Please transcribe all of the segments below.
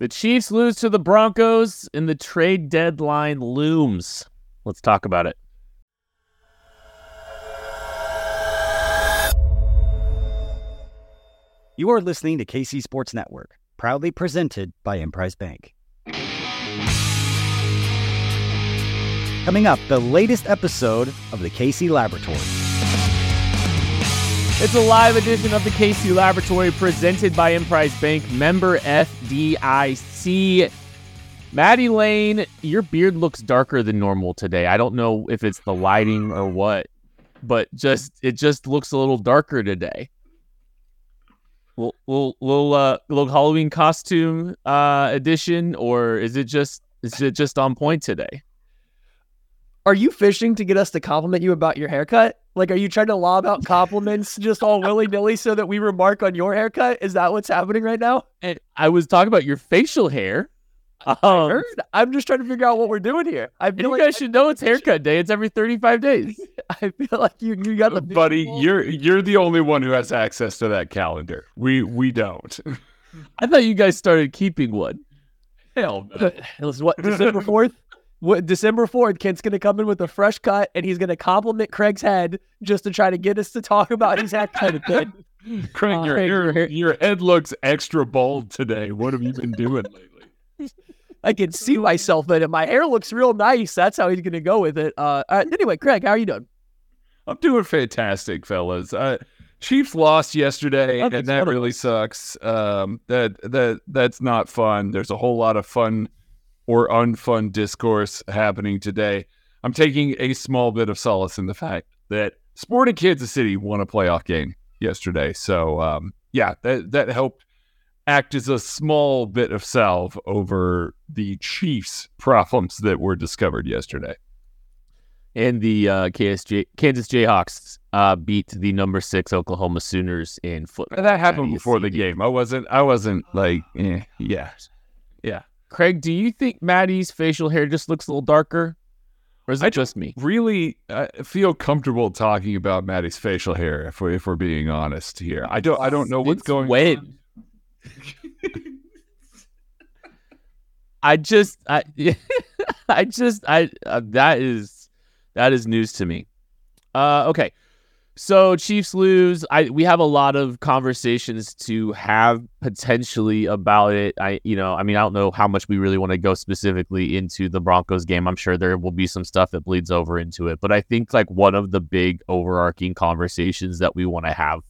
The Chiefs lose to the Broncos and the trade deadline looms. Let's talk about it. You are listening to KC Sports Network, proudly presented by Emprise Bank. Coming up, the latest episode of the KC Laboratory. It's a live edition of the KC Laboratory presented by Emprise Bank, member FDIC. Maddie Lane, your beard looks darker than normal today. I don't know if it's the lighting or what, but just it just looks a little darker today. Little little uh, little Halloween costume uh, edition, or is it just is it just on point today? Are you fishing to get us to compliment you about your haircut? Like, are you trying to lob out compliments just all willy nilly so that we remark on your haircut? Is that what's happening right now? And I was talking about your facial hair. Um, I heard. I'm just trying to figure out what we're doing here. I feel you like guys I, should know it's haircut day. It's every 35 days. I feel like you you got the buddy. You're you're the only one who has access to that calendar. We we don't. I thought you guys started keeping one. Hell no. Listen, what December fourth? What, December 4th, Kent's going to come in with a fresh cut and he's going to compliment Craig's head just to try to get us to talk about his head kind of thing. Craig, uh, your, your, your head looks extra bald today. What have you been doing lately? I can see myself in it. My hair looks real nice. That's how he's going to go with it. Uh, uh, anyway, Craig, how are you doing? I'm doing fantastic, fellas. Uh, Chiefs lost yesterday, and that really sucks. Um, that that that's not fun. There's a whole lot of fun or unfun discourse happening today. I'm taking a small bit of solace in the fact that Sporting Kansas City won a playoff game yesterday. So um, yeah, that that helped act as a small bit of salve over the Chiefs' problems that were discovered yesterday. And the uh, KSJ, Kansas Jayhawks uh, beat the number six Oklahoma Sooners in football. That happened before the game. I wasn't. I wasn't like, eh, yeah, yeah. Craig, do you think Maddie's facial hair just looks a little darker? Or is it I just me? Really I feel comfortable talking about Maddie's facial hair if we're, if we're being honest here. I don't I don't know what's going when. on. I just I I just I uh, that is that is news to me. Uh okay. So Chiefs lose. I we have a lot of conversations to have potentially about it. I you know, I mean, I don't know how much we really want to go specifically into the Broncos game. I'm sure there will be some stuff that bleeds over into it, but I think like one of the big overarching conversations that we want to have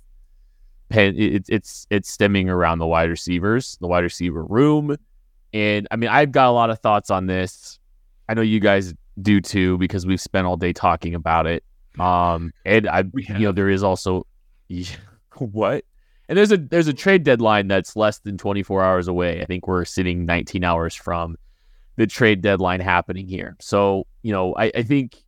it, it's it's stemming around the wide receivers, the wide receiver room. And I mean, I've got a lot of thoughts on this. I know you guys do too because we've spent all day talking about it. Um, and I, you know, there is also what, and there's a there's a trade deadline that's less than 24 hours away. I think we're sitting 19 hours from the trade deadline happening here. So you know, I, I think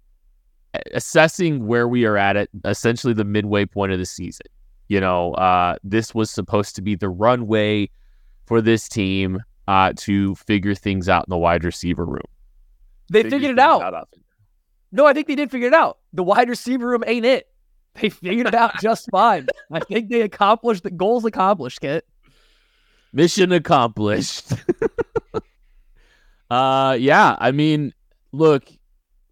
assessing where we are at at essentially the midway point of the season. You know, uh, this was supposed to be the runway for this team uh, to figure things out in the wide receiver room. They figure figured it out. out no, I think they did figure it out. The wide receiver room ain't it. They figured it out just fine. I think they accomplished the goals accomplished, Kit. Mission accomplished. uh yeah, I mean, look,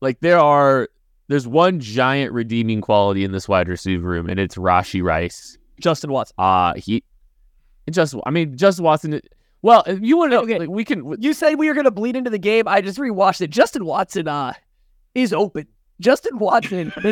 like there are there's one giant redeeming quality in this wide receiver room, and it's Rashee Rice. Justin Watson. Uh he just I mean, Justin Watson well, if you want to, okay. Like, we can. You said we were going to bleed into the game. I just rewatched it. Justin Watson, uh, is open. Justin Watson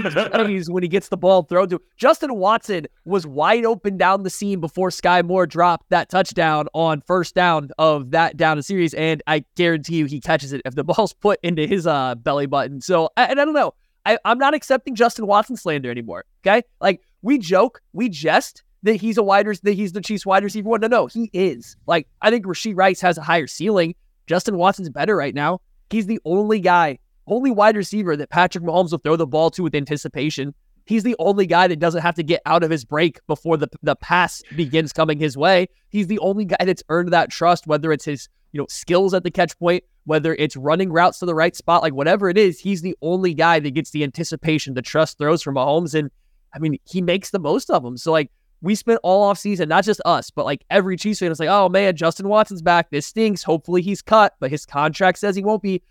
when he gets the ball thrown to Justin Watson was wide open down the seam before Skyy Moore dropped that touchdown on first down of that down a series, and I guarantee you he catches it if the ball's put into his uh, belly button. So, and I don't know, I, I'm not accepting Justin Watson slander anymore. Okay, like we joke, we jest that he's a wider that he's the Chiefs wide receiver one. No, no, he is. Like I think Rashee Rice has a higher ceiling. Justin Watson's better right now. He's the only guy only wide receiver that Patrick Mahomes will throw the ball to with anticipation. He's the only guy that doesn't have to get out of his break before the, the pass begins coming his way. He's the only guy that's earned that trust, whether it's his you know skills at the catch point, whether it's running routes to the right spot, like whatever it is, he's the only guy that gets the anticipation, the trust throws from Mahomes. And I mean, he makes the most of them. So like we spent all off season, not just us, but like every Chiefs fan was like, oh man, Justin Watson's back. This stinks. Hopefully he's cut, but his contract says he won't be.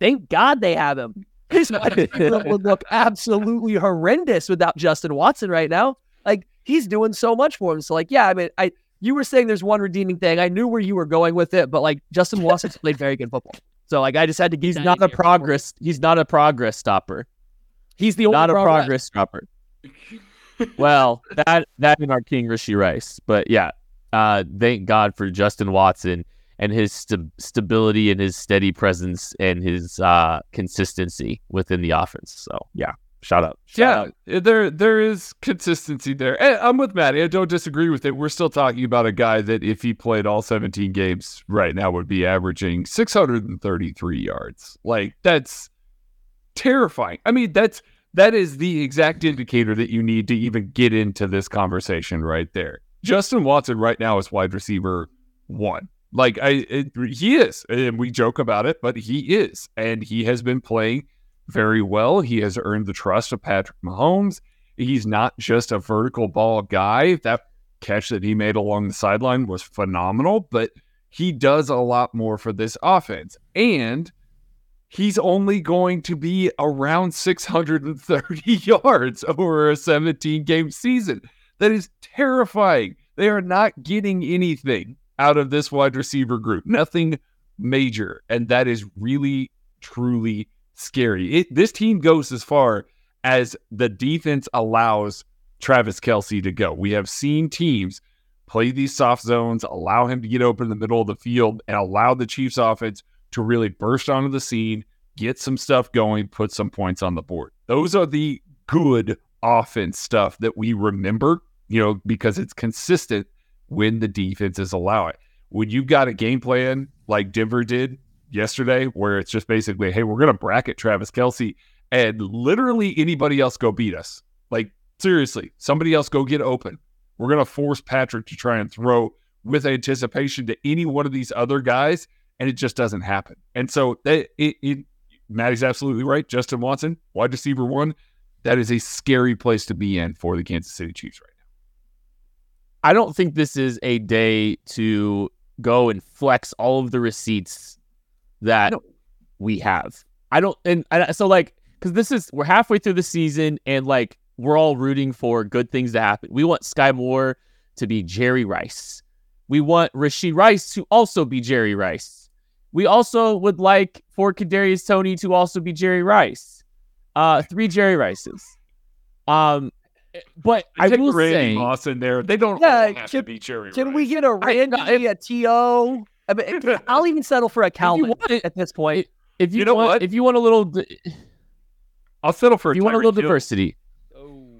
Thank God they have him. His would look absolutely horrendous without Justin Watson right now. Like he's doing so much for him. So like, yeah, I mean, I you were saying there's one redeeming thing. I knew where you were going with it, but like Justin Watson's played very good football. So like I just had to He's not a progress. He's not a progress stopper. He's the only not a progress. progress stopper. well, that that and our King Rashee Rice, but yeah, uh, thank God for Justin Watson and his st- stability and his steady presence and his uh, consistency within the offense. So yeah, shout out. Shout yeah, out. eh, there there is consistency there. And I'm with Maddie. I don't disagree with it. We're still talking about a guy that if he played all 17 games right now would be averaging 633 yards. Like that's terrifying. I mean, that's that is the exact indicator that you need to even get into this conversation right there. Justin Watson right now is wide receiver 1. Like I it, he is. And we joke about it, but he is. And he has been playing very well. He has earned the trust of Patrick Mahomes. He's not just a vertical ball guy. That catch that he made along the sideline was phenomenal, but he does a lot more for this offense. And he's only going to be around 630 yards over a 17 game season. That is terrifying. They are not getting anything out of this wide receiver group, nothing major. And that is really, truly scary. It, this team goes as far as the defense allows Travis Kelce to go. We have seen teams play these soft zones, allow him to get open in the middle of the field, and allow the Chiefs offense to really burst onto the scene, get some stuff going, put some points on the board. Those are the good offense stuff that we remember, you know, because it's consistent when the defenses allow it. When you've got a game plan like Denver did yesterday, where it's just basically, hey, we're going to bracket Travis Kelce and literally anybody else go beat us. Like, seriously, somebody else go get open. We're going to force Patrick to try and throw with anticipation to any one of these other guys, and it just doesn't happen. And so that it, it Maddie's absolutely right. Justin Watson, wide receiver one, that is a scary place to be in for the Kansas City Chiefs right. I don't think this is a day to go and flex all of the receipts that No. we have. I don't, and I, so like, because this is we're halfway through the season, and like we're all rooting for good things to happen. We want Skyy Moore to be Jerry Rice. We want Rashee Rice to also be Jerry Rice. We also would like for Kadarius Toney to also be Jerry Rice. Uh, three Jerry Rices. Um, but I Take will Randy say, Moss in there. They don't Yeah, all have can- to be Jerry Can Rice. we get a Randy, a T.O.? I mean, I'll even settle for a Calvin it- at this point. if you, You know want, what? if you want a little, d- I'll settle for if you want a little Hill. diversity, Oh,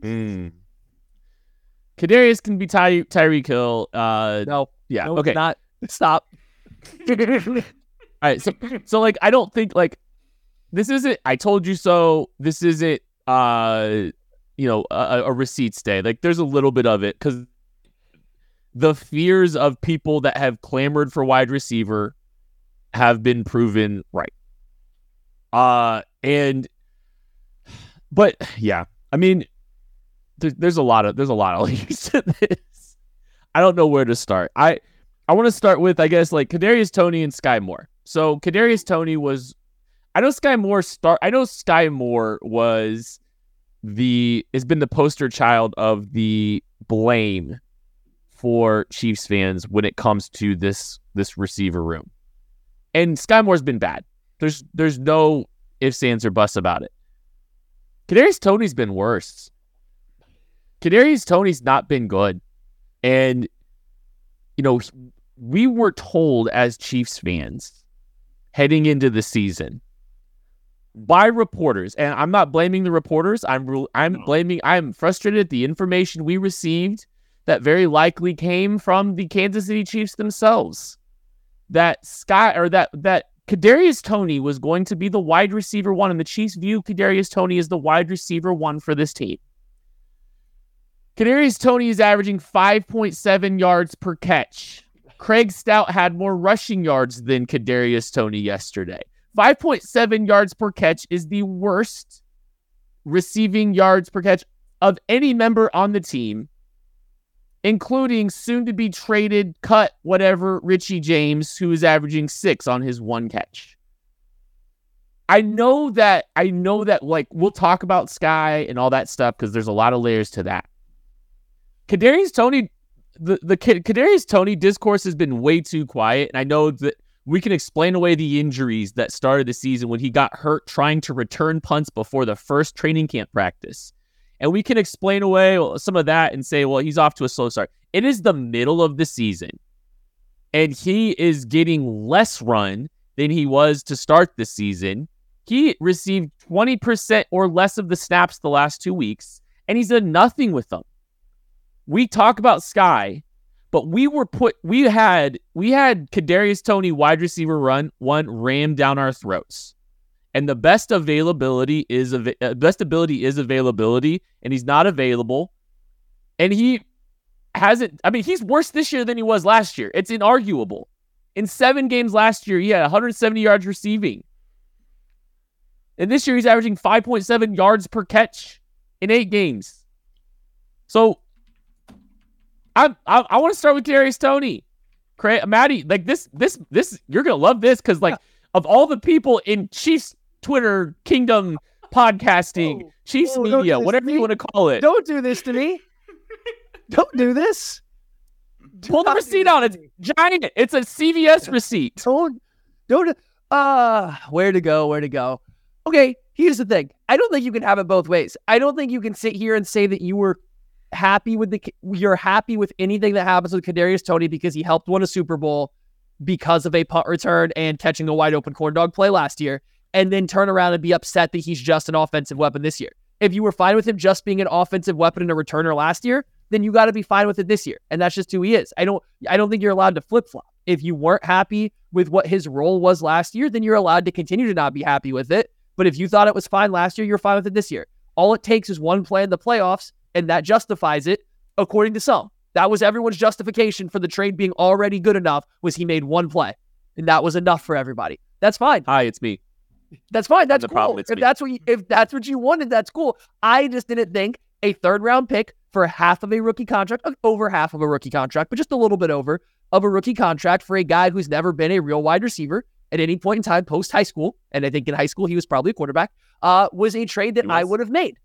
mm. Kadarius can be Ty- Tyreek Hill. Uh, No, yeah, no, okay. not. Stop. All right, so so like I don't think like this isn't I told you so. This isn't uh you know a, a receipts day. Like there's a little bit of it because the fears of people that have clamored for wide receiver have been proven right. Uh and but yeah, I mean there, there's a lot of there's a lot of layers to this. I don't know where to start. I I want to start with, I guess, like Kadarius Toney and Skyy Moore. So Kadarius Toney was, I know Skyy Moore start. I know Skyy Moore was the has been the poster child of the blame for Chiefs fans when it comes to this this receiver room, and Skyy Moore's been bad. There's there's no ifs ands or buts about it. Kadarius Toney's been worse. Kadarius Toney's not been good, and you know we were told as Chiefs fans heading into the season by reporters, and I'm not blaming the reporters. I'm re- I'm blaming. I'm frustrated at the information we received that very likely came from the Kansas City Chiefs themselves. That Sky or that that Kadarius Toney was going to be the wide receiver one, and the Chiefs view Kadarius Toney as the wide receiver one for this team. Kadarius Toney is averaging 5.7 yards per catch. Craig Stout had more rushing yards than Kadarius Toney yesterday. 5.7 yards per catch is the worst receiving yards per catch of any member on the team, including soon to be traded, cut, whatever, Richie James, who is averaging six on his one catch. I know that I know that like we'll talk about Sky and all that stuff because there's a lot of layers to that. Kadarius Toney, the the Kadarius Toney discourse has been way too quiet, and I know that we can explain away the injuries that started the season when he got hurt trying to return punts before the first training camp practice. And we can explain away some of that and say, well, he's off to a slow start. It is the middle of the season, and he is getting less run than he was to start the season. He received 20% or less of the snaps the last two weeks, and he's done nothing with them. We talk about Sky, but we were put we had we had Kadarius Toney wide receiver run one rammed down our throats. And the best availability is uh, best ability is availability and he's not available. And he hasn't I mean he's worse this year than he was last year. It's inarguable. In 7 games last year, he had 170 yards receiving. And this year he's averaging 5.7 yards per catch in 8 games. So I I, I want to start with Darius Toney. Cra- Maddie, like this, this, this, you're gonna love this because like of all the people in Chiefs Twitter Kingdom podcasting, oh, Chiefs oh, media, whatever you want to call it. Don't do this to me. don't do this. Do Pull the receipt out. It's giant. It's a CVS receipt. Don't don't uh where to go, where to go. Okay, here's the thing. I don't think you can have it both ways. I don't think you can sit here and say that you were happy with the you're happy with anything that happens with Kadarius Toney because he helped win a Super Bowl because of a punt return and catching a wide open corn dog play last year, and then turn around and be upset that he's just an offensive weapon this year. If you were fine with him just being an offensive weapon and a returner last year, then you got to be fine with it this year, and that's just who he is. I don't I don't think you're allowed to flip flop. If you weren't happy with what his role was last year, then you're allowed to continue to not be happy with it. But if you thought it was fine last year, you're fine with it this year. All it takes is one play in the playoffs and that justifies it according to some. That was everyone's justification for the trade being already good enough was he made one play. And that was enough for everybody. That's fine. Hi, it's me. That's fine. That's cool. if me. that's what you, if that's what you wanted, that's cool. I just didn't think a third round pick for half of a rookie contract, over half of a rookie contract, but just a little bit over of a rookie contract for a guy who's never been a real wide receiver at any point in time post high school, and I think in high school he was probably a quarterback, uh, was a trade that I would have made.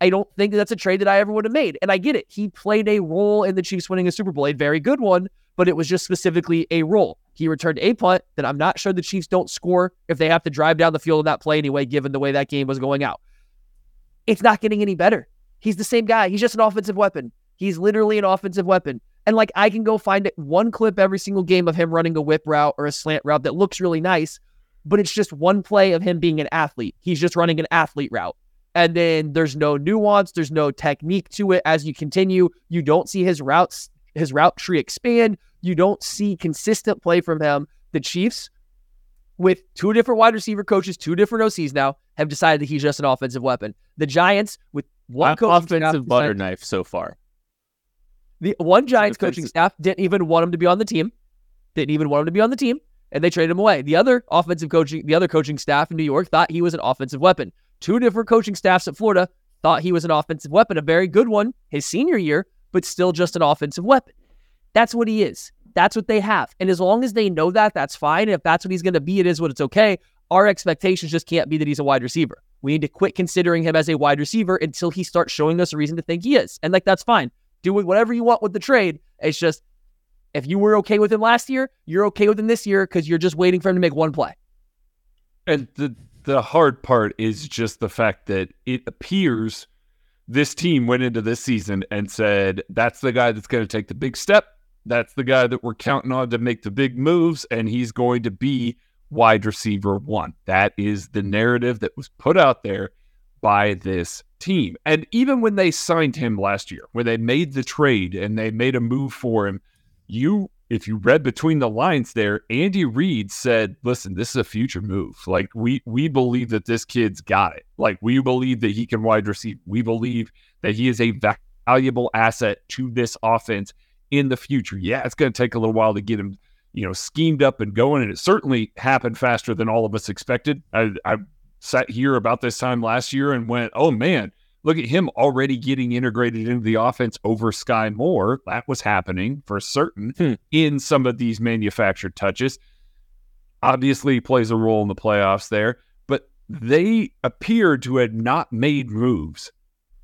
I don't think that's a trade that I ever would have made. And I get it. He played a role in the Chiefs winning a Super Bowl, a very good one, but it was just specifically a role. He returned a punt that I'm not sure the Chiefs don't score if they have to drive down the field in that play anyway, given the way that game was going out. It's not getting any better. He's the same guy. He's just an offensive weapon. He's literally an offensive weapon. And like I can go find one clip every single game of him running a whip route or a slant route that looks really nice, but it's just one play of him being an athlete. He's just running an athlete route and then there's no nuance, there's no technique to it. As you continue, you don't see his routes, his route tree expand. You don't see consistent play from him. The Chiefs, with two different wide receiver coaches, two different OCs now, have decided that he's just an offensive weapon. The Giants, with one offensive butter knife so far. The one Giants coaching staff didn't even want him to be on the team. Didn't even want him to be on the team, and they traded him away. The other offensive coaching, the other coaching staff in New York thought he was an offensive weapon. Two different coaching staffs at Florida thought he was an offensive weapon, a very good one his senior year, but still just an offensive weapon. That's what he is. That's what they have. And as long as they know that, that's fine. And if that's what he's going to be, it is what it's okay. Our expectations just can't be that he's a wide receiver. We need to quit considering him as a wide receiver until he starts showing us a reason to think he is. And like, that's fine. Do whatever you want with the trade. It's just, if you were okay with him last year, you're okay with him this year because you're just waiting for him to make one play. And the the hard part is just the fact that it appears this team went into this season and said, that's the guy that's going to take the big step. That's the guy that we're counting on to make the big moves, and he's going to be wide receiver one. That is the narrative that was put out there by this team. And even when they signed him last year, when they made the trade and they made a move for him, you if you read between the lines there, Andy Reid said, "Listen, this is a future move. Like we we believe that this kid's got it. Like we believe that he can wide receive. We believe that he is a valuable asset to this offense in the future. Yeah, it's going to take a little while to get him, you know, schemed up and going, and it certainly happened faster than all of us expected. I, I sat here about this time last year and went, "Oh man." Look at him already getting integrated into the offense over Skyy Moore. That was happening for certain Hmm. in some of these manufactured touches. Obviously, he plays a role in the playoffs there, but they appeared to have not made moves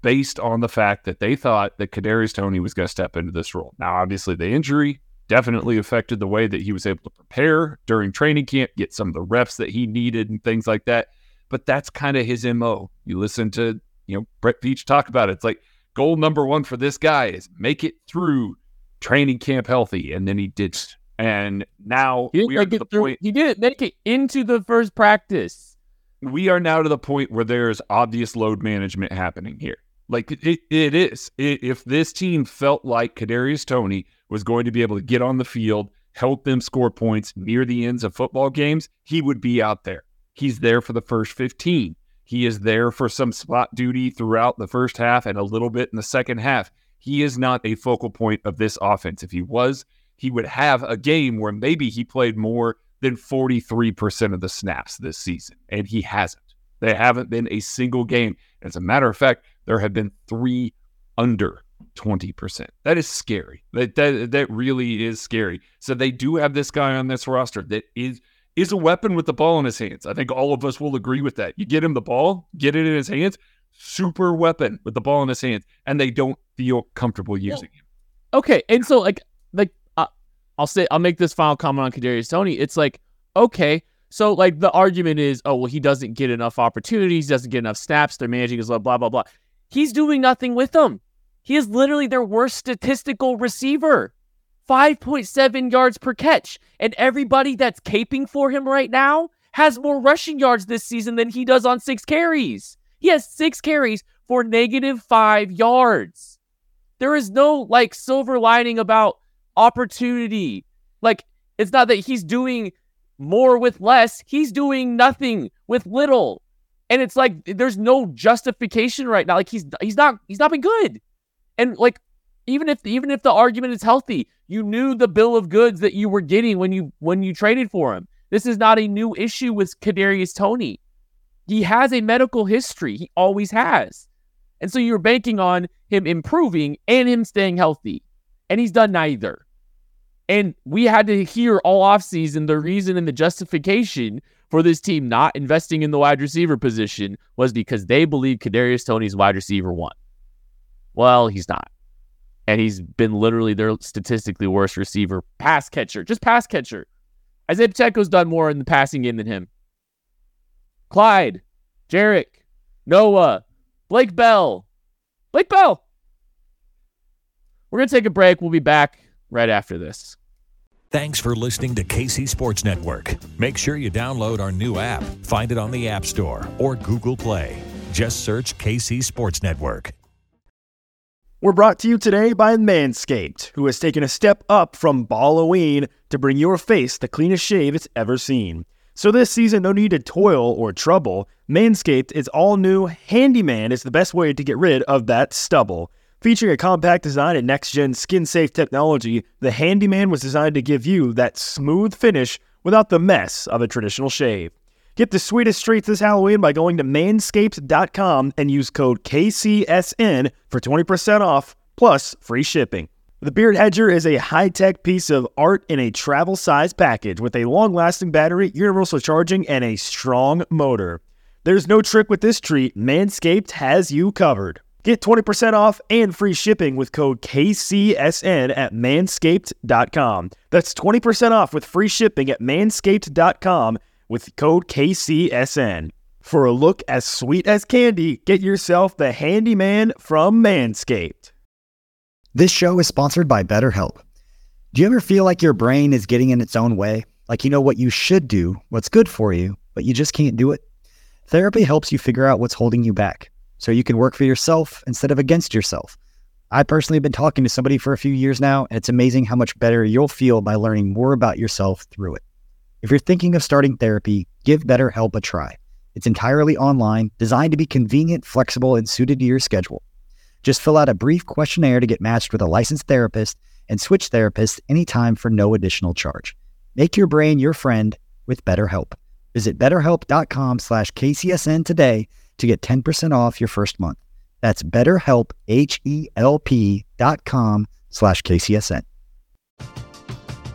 based on the fact that they thought that Kadarius Toney was going to step into this role. Now, obviously, the injury definitely affected the way that he was able to prepare during training camp, get some of the reps that he needed and things like that. But that's kind of his MO. You listen to, you know, Brett Veach talk about it. It's like goal number one for this guy is make it through training camp healthy. And then he did. And now He we are to the it through. point He didn't make it into the first practice. we are now to the point where there's obvious load management happening here. Like it, it is. I if this team felt like Kadarius Toney was going to be able to get on the field, help them score points near the ends of football games, he would be out there. He's there for the first 15. He is there for some spot duty throughout the first half and a little bit in the second half. He is not a focal point of this offense. If he was, he would have a game where maybe he played more than 43% of the snaps this season, and he hasn't. They haven't been a single game. As a matter of fact, there have been three under 20%. That is scary. That, that that really is scary. So they do have this guy on this roster that is is a weapon with the ball in his hands. I think all of us will agree with that. You get him the ball, get it in his hands, super weapon with the ball in his hands, and they don't feel comfortable using him. Okay, and so like like uh, I'll say I'll make this final comment on Kadarius Toney. It's like okay, so like the argument is, oh well, he doesn't get enough opportunities, doesn't get enough snaps. They're managing his love, blah blah blah. He's doing nothing with them. He is literally their worst statistical receiver. 5.7 yards per catch. And everybody that's caping for him right now has more rushing yards this season than he does on six carries. He has six carries for negative five yards. There is no like silver lining about opportunity. Like, it's not that he's doing more with less, he's doing nothing with little. And it's like there's no justification right now. Like he's he's not he's not been good. And like even if even if the argument is healthy, you knew the bill of goods that you were getting when you when you traded for him. This is not a new issue with Kadarius Toney. He has a medical history. He always has. And so you're banking on him improving and him staying healthy. And he's done neither. And we had to hear all offseason the reason and the justification for this team not investing in the wide receiver position was because they believe Kadarius Toney's wide receiver one. Well, he's not. And he's been literally their statistically worst receiver, pass catcher, just pass catcher. Isaiah Pacheco's done more in the passing game than him. Clyde, Jerick, Noah, Blake Bell. Blake Bell. We're going to take a break. We'll be back right after this. Thanks for listening to KC Sports Network. Make sure you download our new app. Find it on the App Store or Google Play. Just search KC Sports Network. We're brought to you today by Manscaped, who has taken a step up from Halloween to bring your face the cleanest shave it's ever seen. So this season, no need to toil or trouble. Manscaped is all new. Handyman is the best way to get rid of that stubble. Featuring a compact design and next gen skin safe technology, the Handyman was designed to give you that smooth finish without the mess of a traditional shave. Get the sweetest treats this Halloween by going to manscaped.com and use code KCSN for 20% off plus free shipping. The Beard Hedger is a high tech piece of art in a travel size package with a long lasting battery, universal charging, and a strong motor. There's no trick with this treat, Manscaped has you covered. Get 20% off and free shipping with code KCSN at manscaped.com. That's 20% off with free shipping at manscaped.com with code KCSN. For a look as sweet as candy, get yourself the handyman from Manscaped. This show is sponsored by BetterHelp. Do you ever feel like your brain is getting in its own way? Like you know what you should do, what's good for you, but you just can't do it? Therapy helps you figure out what's holding you back so you can work for yourself instead of against yourself. I personally have been talking to somebody for a few years now, and it's amazing how much better you'll feel by learning more about yourself through it. If you're thinking of starting therapy, give BetterHelp a try. It's entirely online, designed to be convenient, flexible, and suited to your schedule. Just fill out a brief questionnaire to get matched with a licensed therapist and switch therapists anytime for no additional charge. Make your brain your friend with BetterHelp. Visit betterhelp.com slash KCSN today to get 10% off your first month. That's betterhelp, H-E-L-P dot com slash KCSN.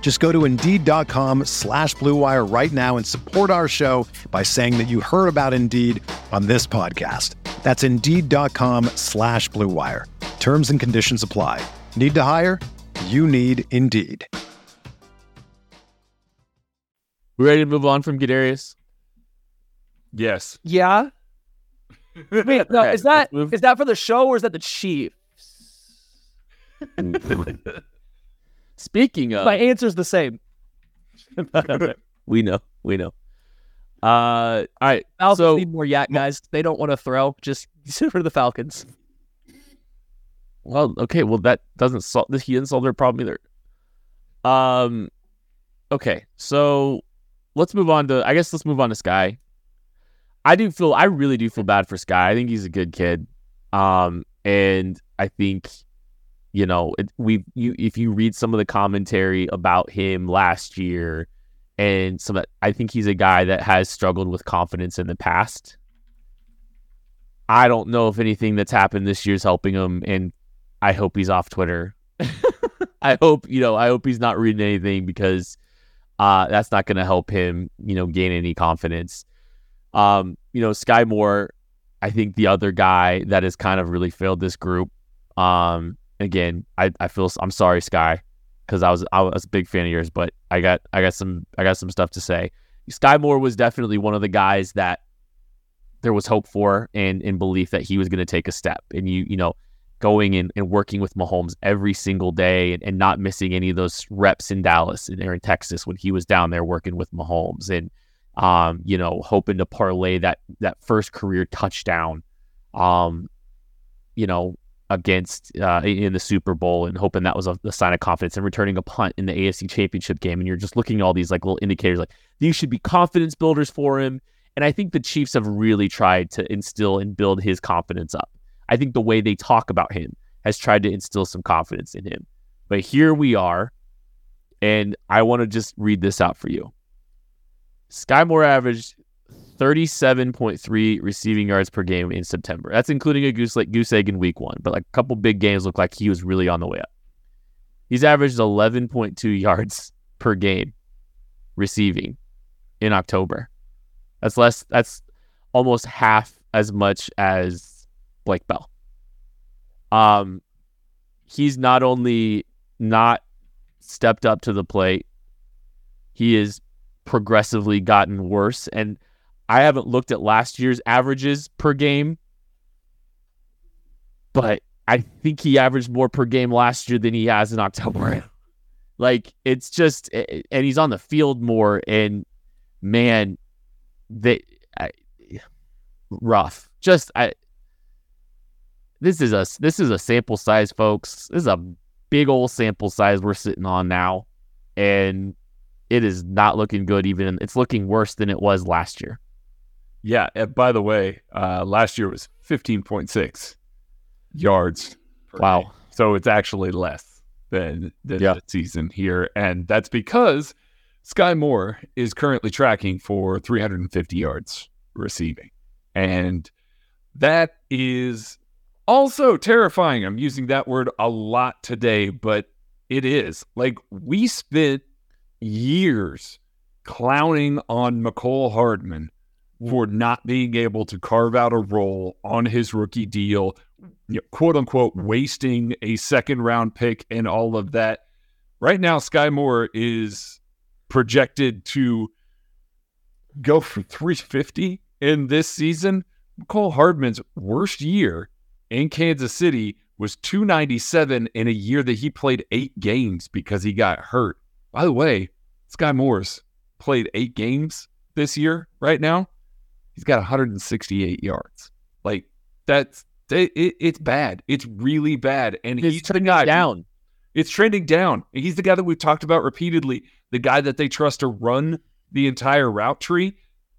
Just go to Indeed.com slash BlueWire right now and support our show by saying that you heard about Indeed on this podcast. That's Indeed.com slash BlueWire. Terms and conditions apply. Need to hire? You need Indeed. We ready to move on from Kadarius? Yes. Yeah. Wait, no, Okay, is that is that for the show or is that the Chiefs? Speaking of, My answer's the same. we know, we know. Uh, all right. Falcons so need more yak guys. They don't want to throw. Just for the Falcons. Well, okay. Well, that doesn't solve. This. He didn't solve their problem either. Um, okay. So let's move on to. I guess let's move on to Sky. I do feel. I really do feel bad for Sky. I think he's a good kid. Um, and I think, you know, it, we you if you read some of the commentary about him last year, and some, I think he's a guy that has struggled with confidence in the past. I don't know if anything that's happened this year is helping him, and I hope he's off Twitter. I hope you know. I hope he's not reading anything because uh, that's not going to help him. You know, gain any confidence. Um, you know, Skyy Moore. I think the other guy that has kind of really failed this group. Um, again, I, I feel I'm sorry, Sky, because I was I was a big fan of yours, but I got I got some I got some stuff to say. Skyy Moore was definitely one of the guys that there was hope for and in belief that he was going to take a step. And you, you know, going and, and working with Mahomes every single day and, and not missing any of those reps in Dallas and there in Texas when he was down there working with Mahomes and um, you know, hoping to parlay that that first career touchdown um, you know, against uh, in the Super Bowl and hoping that was a, a sign of confidence and returning a punt in the AFC championship game. And you're just looking at all these like little indicators like these should be confidence builders for him. And I think the Chiefs have really tried to instill and build his confidence up. I think the way they talk about him has tried to instill some confidence in him. But here we are, and I want to just read this out for you. Skyy Moore averaged 37.3 receiving yards per game in September. That's including a goose like goose egg in week one, but like a couple big games look like he was really on the way up. He's averaged 11.2 yards per game receiving in October. That's less. That's almost half as much as Blake Bell. Um, he's not only not stepped up to the plate, he is progressively gotten worse. And I haven't looked at last year's averages per game, but I think he averaged more per game last year than he has in October. like it's just, and he's on the field more. And man, I, rough. Just I. This is a this is a sample size, folks. This is a big old sample size we're sitting on now, and it is not looking good. Even it's looking worse than it was last year. Yeah. And by the way, uh, last year was 15.6 yards. Wow. So it's actually less than, than Yeah. the season here. And that's because Skyy Moore is currently tracking for 350 yards receiving. And that is also terrifying. I'm using that word a lot today, but it is. Like, we spent years clowning on McCole Hardman for not being able to carve out a role on his rookie deal, you know, quote unquote, wasting a second round pick and all of that. Right now, Skyy Moore is projected to go for 350 in this season. Cole Hardman's worst year in Kansas City was 297 in a year that he played eight games because he got hurt. By the way, Skyy Moore's played eight games this year right now. He's got 168 yards. Like that's it, it, it's bad. It's really bad. And It's he's trending guy down. it's trending down. He's the guy that we've talked about repeatedly, the guy that they trust to run the entire route tree.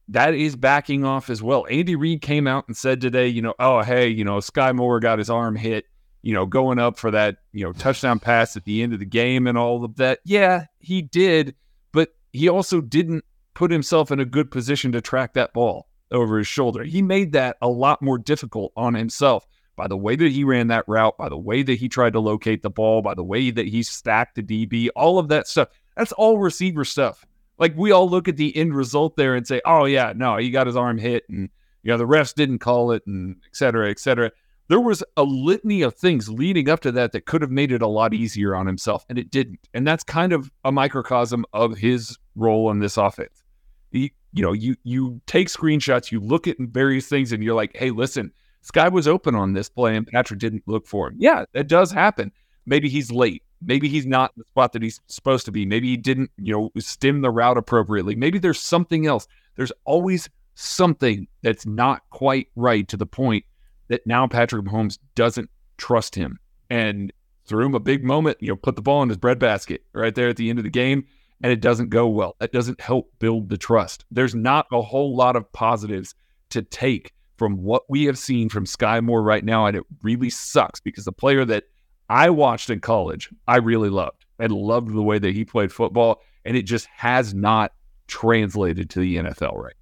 That is backing off as well. Andy Reid came out and said today, you know, oh, hey, you know, Skyy Moore got his arm hit, you know, going up for that, you know, touchdown pass at the end of the game and all of that. Yeah, he did, but he also didn't put himself in a good position to track that ball over his shoulder. He made that a lot more difficult on himself by the way that he ran that route, by the way that he tried to locate the ball, by the way that he stacked the DB, all of that stuff. That's all receiver stuff. Like we all look at the end result there and say, "Oh yeah, no, he got his arm hit, and you know the refs didn't call it, and et cetera, et cetera." There was a litany of things leading up to that that could have made it a lot easier on himself, and it didn't. And that's kind of a microcosm of his role in this offense. He, you know, you you take screenshots, you look at various things, and you're like, "Hey, listen, Sky was open on this play, and Patrick didn't look for him." Yeah, that does happen. Maybe he's late. Maybe he's not in the spot that he's supposed to be. Maybe he didn't, you know, stem the route appropriately. Maybe there's something else. There's always something that's not quite right to the point that now Patrick Mahomes doesn't trust him and threw him a big moment, you know, put the ball in his breadbasket right there at the end of the game, and it doesn't go well. That doesn't help build the trust. There's not a whole lot of positives to take from what we have seen from Skyy Moore right now, and it really sucks because the player that I watched in college, I really loved and loved the way that he played football, and it just has not translated to the NFL right.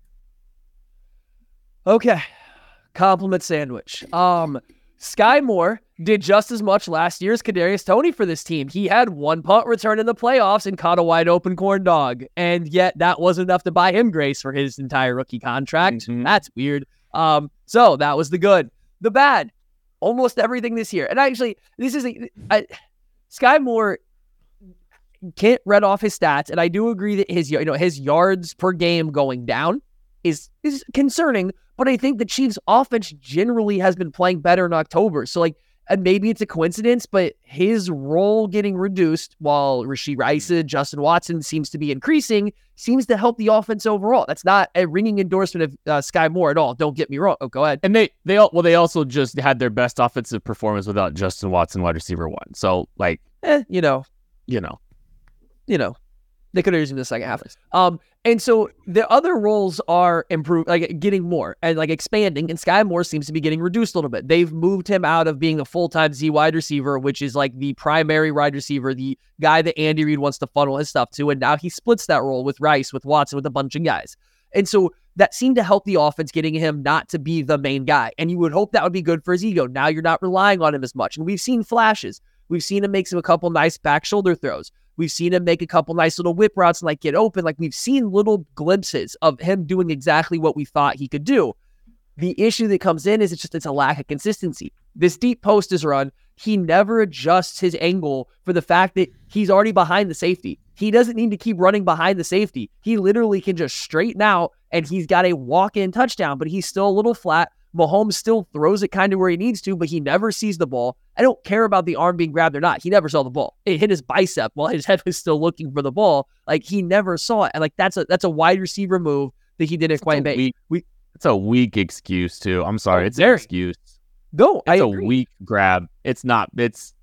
Okay. Compliment sandwich. Um, Skyy Moore did just as much last year as Kadarius Toney for this team. He had one punt return in the playoffs and caught a wide open corn dog, and yet that wasn't enough to buy him grace for his entire rookie contract. Mhm. That's weird. Um, so that was the good. The bad, almost everything this year. And actually, this is a, I, Skyy Moore can't read off his stats, and I do agree that his you know his yards per game going down is is concerning. But I think the Chiefs' offense generally has been playing better in October. So like, and maybe it's a coincidence, but his role getting reduced while Rashee Rice and Justin Watson seems to be increasing seems to help the offense overall. That's not a ringing endorsement of uh, Skyy Moore at all. Don't get me wrong. Oh, go ahead. And they they all well they also just had their best offensive performance without Justin Watson, wide receiver one. So like Eh, you know, you know, you know, they could have used him in the second half. Um, and so the other roles are improved, like getting more and like expanding. And Skyy Moore seems to be getting reduced a little bit. They've moved him out of being a full time Z wide receiver, which is like the primary wide receiver, the guy that Andy Reid wants to funnel his stuff to. And now he splits that role with Rice, with Watson, with a bunch of guys. And so that seemed to help the offense, getting him not to be the main guy. And you would hope that would be good for his ego. Now you're not relying on him as much. And we've seen flashes. We've seen him make some a couple nice back shoulder throws. We've seen him make a couple nice little whip routes and like get open. Like we've seen little glimpses of him doing exactly what we thought he could do. The issue that comes in is it's just it's a lack of consistency. This deep post is run. He never adjusts his angle for the fact that he's already behind the safety. He doesn't need to keep running behind the safety. He literally can just straighten out and he's got a walk-in touchdown, but he's still a little flat. Mahomes still throws it kind of where he needs to, but he never sees the ball. I don't care about the arm being grabbed or not. He never saw the ball. It hit his bicep while his head was still looking for the ball. Like he never saw it. And like that's a that's a wide receiver move that he didn't quite make. weak, We it's a weak excuse too. I'm sorry, Oh, it's an excuse. no, It's a agree. weak grab. It's not. It's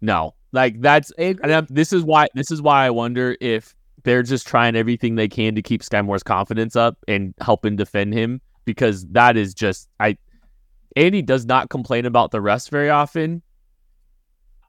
no. Like that's. I. And I'm- this is why. This is why I wonder if they're just trying everything they can to keep Skyy Moore's confidence up and helping defend him because that is just I. Andy does not complain about the refs very often.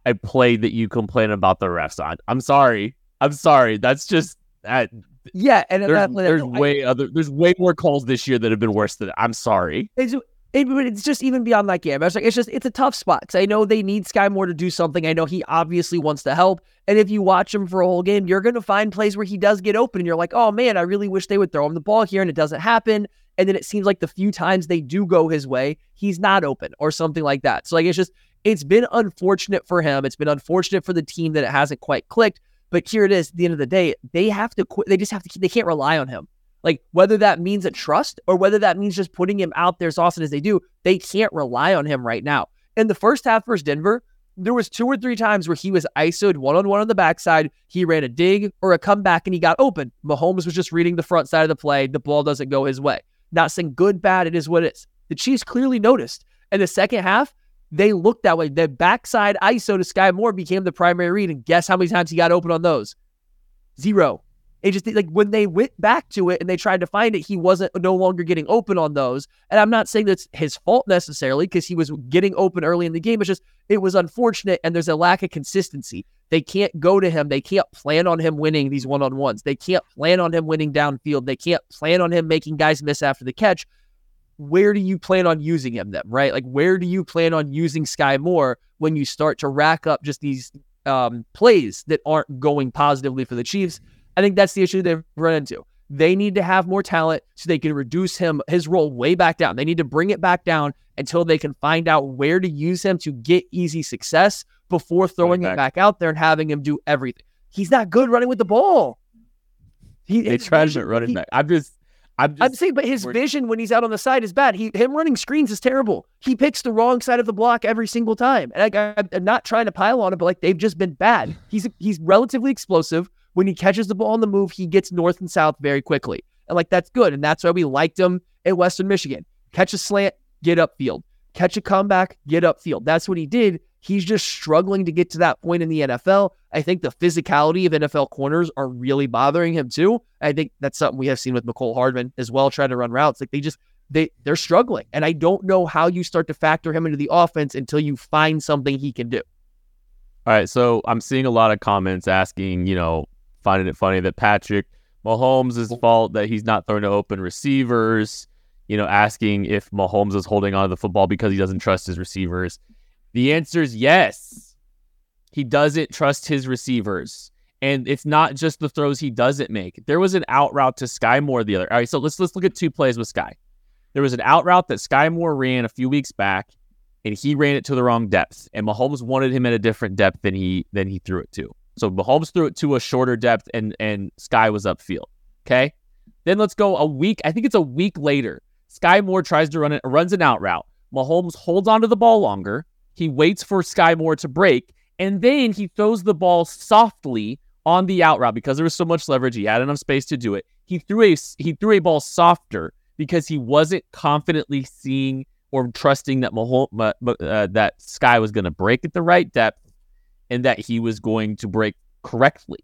I play that you complain about the refs on. I'm sorry. I'm sorry. That's just that. Yeah, and There's, that, there's no, I- way other. There's way more calls this year that have been worse than. That. I'm sorry. It's, it, it's just even beyond that game. I was like, it's just it's a tough spot because I know they need Skyy Moore to do something. I know he obviously wants to help, and if you watch him for a whole game, you're going to find plays where he does get open, and you're like, oh man, I really wish they would throw him the ball here, and it doesn't happen. And then it seems like the few times they do go his way, he's not open or something like that. So like it's just it's been unfortunate for him. It's been unfortunate for the team that it hasn't quite clicked. But here it is. At the end of the day, they have to quit. They just have to. Keep, they can't rely on him. Like whether that means a trust or whether that means just putting him out there as often as they do, they can't rely on him right now. In the first half versus Denver, there was two or three times where he was ISO'd one on one on the backside. He ran a dig or a comeback and he got open. Mahomes was just reading the front side of the play. The ball doesn't go his way. Not saying good, bad, it is what it is. The Chiefs clearly noticed. In the second half, they looked that way. The backside ISO to Skyy Moore became the primary read. And guess how many times he got open on those? Zero. It just like when they went back to it and they tried to find it, he wasn't no longer getting open on those. And I'm not saying that's his fault necessarily because he was getting open early in the game. It's just it was unfortunate and there's a lack of consistency. They can't go to him. They can't plan on him winning these one on ones. They can't plan on him winning downfield. They can't plan on him making guys miss after the catch. Where do you plan on using him then, right? Like, where do you plan on using Skyy Moore when you start to rack up just these um, plays that aren't going positively for the Chiefs? I think that's the issue they've run into. They need to have more talent so they can reduce him his role way back down. They need to bring it back down until they can find out where to use him to get easy success before throwing back. it back out there and having him do everything. He's not good running with the ball. He, they tried to run it back. I'm just I'm, I'm, saying, but his vision when he's out on the side is bad. He him running screens is terrible. He picks the wrong side of the block every single time. And I, am not trying to pile on him, but like they've just been bad. He's he's relatively explosive. When he catches the ball on the move, he gets north and south very quickly. And like that's good. And that's why we liked him at Western Michigan. Catch a slant, get upfield. Catch a comeback, get upfield. That's what he did. He's just struggling to get to that point in the NFL. I think the physicality of NFL corners are really bothering him too. I think that's something we have seen with Mecole Hardman as well, trying to run routes. Like they just they they're struggling. And I don't know how you start to factor him into the offense until you find something he can do. All right. So I'm seeing a lot of comments asking, you know, finding it funny that Patrick Mahomes' is fault that he's not throwing to open receivers, you know, asking if Mahomes is holding on to the football because he doesn't trust his receivers. The answer is yes. He doesn't trust his receivers. And it's not just the throws he doesn't make. There was an out route to Skyy Moore the other. All right, so let's let's look at two plays with Skyy. There was an out route that Skyy Moore ran a few weeks back, and he ran it to the wrong depth. And Mahomes wanted him at a different depth than he than he threw it to. So Mahomes threw it to a shorter depth and and Skyy was upfield. Okay. Then let's go a week. I think it's a week later. Skyy Moore tries to run it, runs an out route. Mahomes holds onto the ball longer. He waits for Skyy Moore to break, and then he throws the ball softly on the out route because there was so much leverage. He had enough space to do it. He threw a he threw a ball softer because he wasn't confidently seeing or trusting that Mahomes, uh, that Skyy was going to break at the right depth and that he was going to break correctly.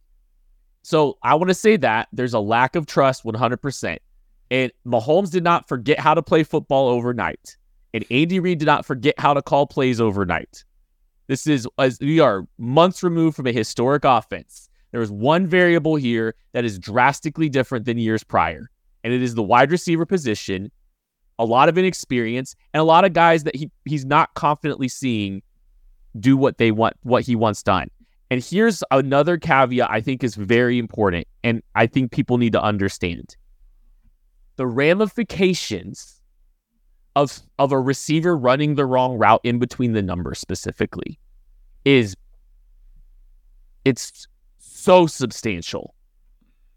So I want to say that there's a lack of trust 100%. And Mahomes did not forget how to play football overnight. And Andy Reid did not forget how to call plays overnight. This is as we are months removed from a historic offense. There is one variable here that is drastically different than years prior, and it is the wide receiver position. A lot of inexperience and a lot of guys that he he's not confidently seeing do what they want, what he wants done. And here's another caveat I think is very important, and I think people need to understand the ramifications of of a receiver running the wrong route in between the numbers specifically is it's so substantial.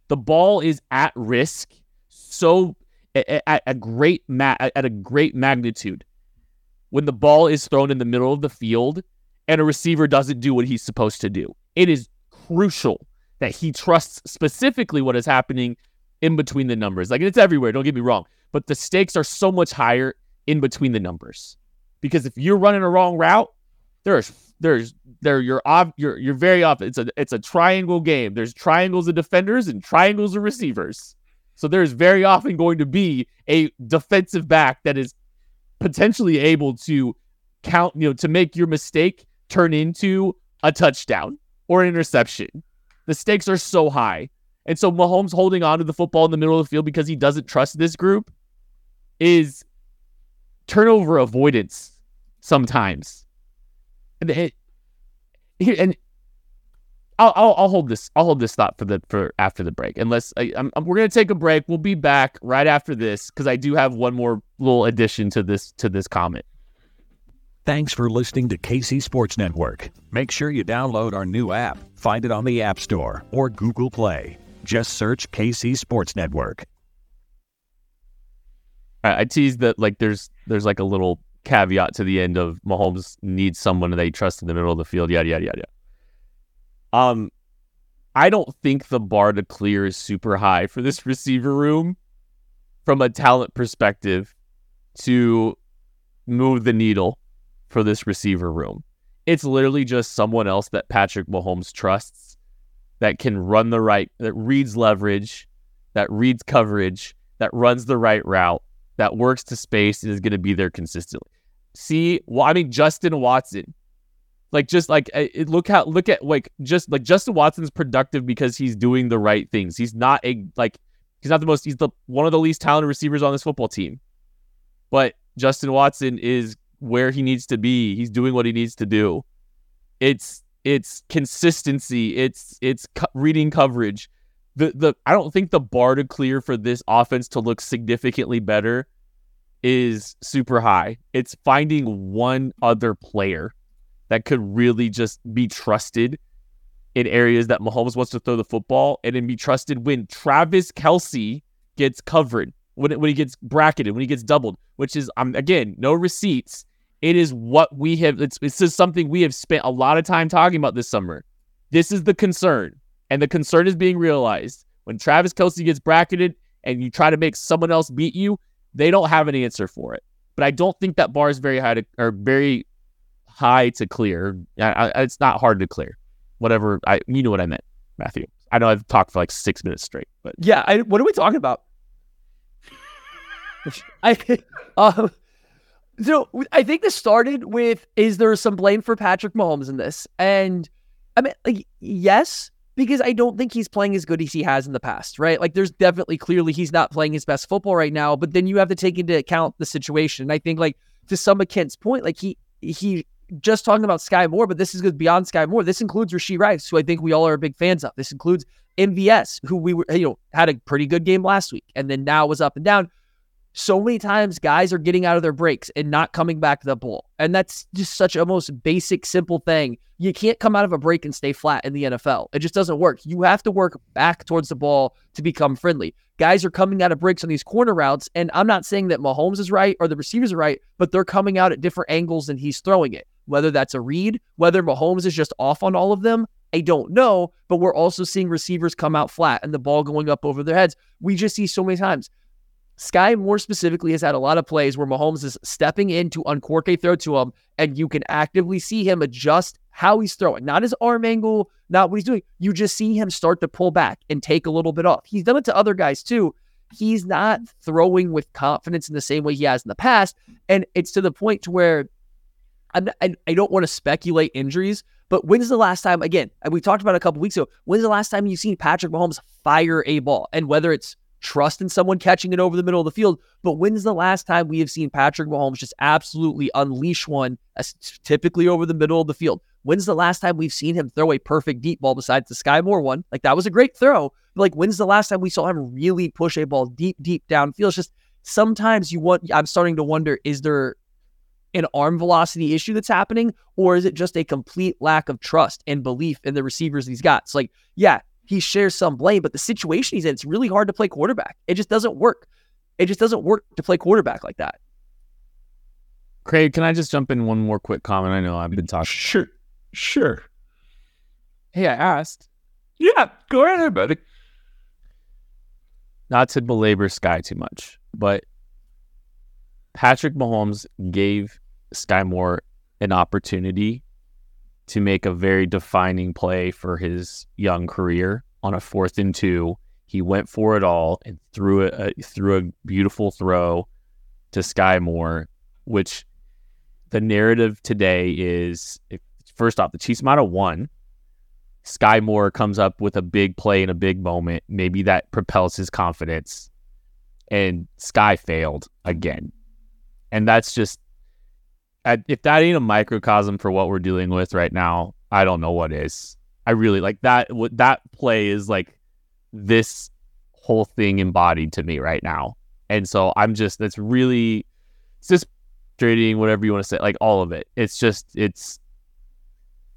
The ball is at risk so at, a great ma- at a great magnitude when the ball is thrown in the middle of the field and a receiver doesn't do what he's supposed to do. It is crucial that he trusts specifically what is happening in between the numbers. Like it's everywhere, don't get me wrong, but the stakes are so much higher in between the numbers. Because if you're running a wrong route, there's there's there you're you're you're very off. It's a it's a triangle game. There's triangles of defenders and triangles of receivers. So there's very often going to be a defensive back that is potentially able to count, you know, to make your mistake turn into a touchdown or an interception. The stakes are so high. And so Mahomes holding on to the football in the middle of the field because he doesn't trust this group is turnover avoidance sometimes. And it, and I'll, I'll, I'll hold this I'll hold this thought for the for after the break. Unless I, I'm, we're gonna take a break. We'll be back right after this because I do have one more little addition to this to this comment. Thanks for listening to KC Sports Network. Make sure you download our new app. Find it on the App Store or Google Play. Just search KC Sports Network. I, teased that like there's there's like a little caveat to the end of Mahomes needs someone they trust in the middle of the field, yada yada yada. Um, I don't think the bar to clear is super high for this receiver room from a talent perspective to move the needle for this receiver room. It's literally just someone else that Patrick Mahomes trusts that can run the right, that reads leverage, that reads coverage, that runs the right route, that works to space and is going to be there consistently. See, well, I mean, Justin Watson, like just like eh, look how look at like just like Justin Watson's productive because he's doing the right things. He's not a like he's not the most he's the one of the least talented receivers on this football team. But Justin Watson is where he needs to be. He's doing what he needs to do. It's it's consistency. It's it's co- reading coverage the the I don't think the bar to clear for this offense to look significantly better is super high. It's finding one other player that could really just be trusted in areas that Mahomes wants to throw the football and then be trusted when Travis Kelce gets covered, when, when he gets bracketed, when he gets doubled, which is, um, again, no receipts. It is what we have, it's, it's just something we have spent a lot of time talking about this summer. This is the concern. And the concern is being realized. When Travis Kelce gets bracketed and you try to make someone else beat you, they don't have an answer for it. But I don't think that bar is very high to, or very high to clear. I, I, it's not hard to clear. Whatever. I you know what I meant, Matthew. I know I've talked for like six minutes straight, but yeah. I, what are we talking about? I um, so I think this started with is there some blame for Patrick Mahomes in this? And I mean, like, yes, because I don't think he's playing as good as he has in the past, right? Like there's definitely clearly he's not playing his best football right now, but then you have to take into account the situation. And I think like to some of Kent's point, like he he just talking about Skyy Moore, but this is good beyond Skyy Moore. This includes Rashee Rice, who I think we all are big fans of. This includes MVS, who we were, you know, had a pretty good game last week and then now was up and down so many times guys are getting out of their breaks and not coming back to the ball. And that's just such a most basic, simple thing. You can't come out of a break and stay flat in the NFL. It just doesn't work. You have to work back towards the ball to become friendly. Guys are coming out of breaks on these corner routes. And I'm not saying that Mahomes is right or the receivers are right, but they're coming out at different angles and he's throwing it. Whether that's a read, whether Mahomes is just off on all of them, I don't know. But we're also seeing receivers come out flat and the ball going up over their heads. We just see so many times. Skyy Moore specifically has had a lot of plays where Mahomes is stepping in to uncork a throw to him, and you can actively see him adjust how he's throwing, not his arm angle, not what he's doing. You just see him start to pull back and take a little bit off. He's done it to other guys too. He's not throwing with confidence in the same way he has in the past, and it's to the point to where I'm not, I, I don't want to speculate injuries, but when's the last time? Again, we talked about a couple weeks ago. When's the last time you've seen Patrick Mahomes fire a ball, and whether it's trust in someone catching it over the middle of the field. But when's the last time we have seen Patrick Mahomes just absolutely unleash one, uh, typically over the middle of the field? When's the last time we've seen him throw a perfect deep ball besides the Skyy Moore one? Like that was a great throw. But like when's the last time we saw him really push a ball deep, deep downfield? It's just sometimes you want. I'm starting to wonder: is there an arm velocity issue that's happening, or is it just a complete lack of trust and belief in the receivers he's got? It's like, yeah, he shares some blame, but the situation he's in, it's really hard to play quarterback. It just doesn't work. It just doesn't work to play quarterback like that. Craig, can I just jump in one more quick comment? I know I've been talking. Sure. Sure. Hey, I asked. Yeah, go ahead, buddy. Not to belabor Skyy too much, but Patrick Mahomes gave Skyy Moore an opportunity to make a very defining play for his young career on a fourth and two. He went for it all and threw a, threw a beautiful throw to Skyy Moore, which the narrative today is first off, the Chiefs might have won. Skyy Moore comes up with a big play in a big moment. Maybe that propels his confidence. And Skyy failed again. And that's just if that ain't a microcosm for what we're dealing with right now, I don't know what is. I really like that. What that play is like this whole thing embodied to me right now, and so I'm just that's really it's just frustrating, whatever you want to say, like all of it. It's just it's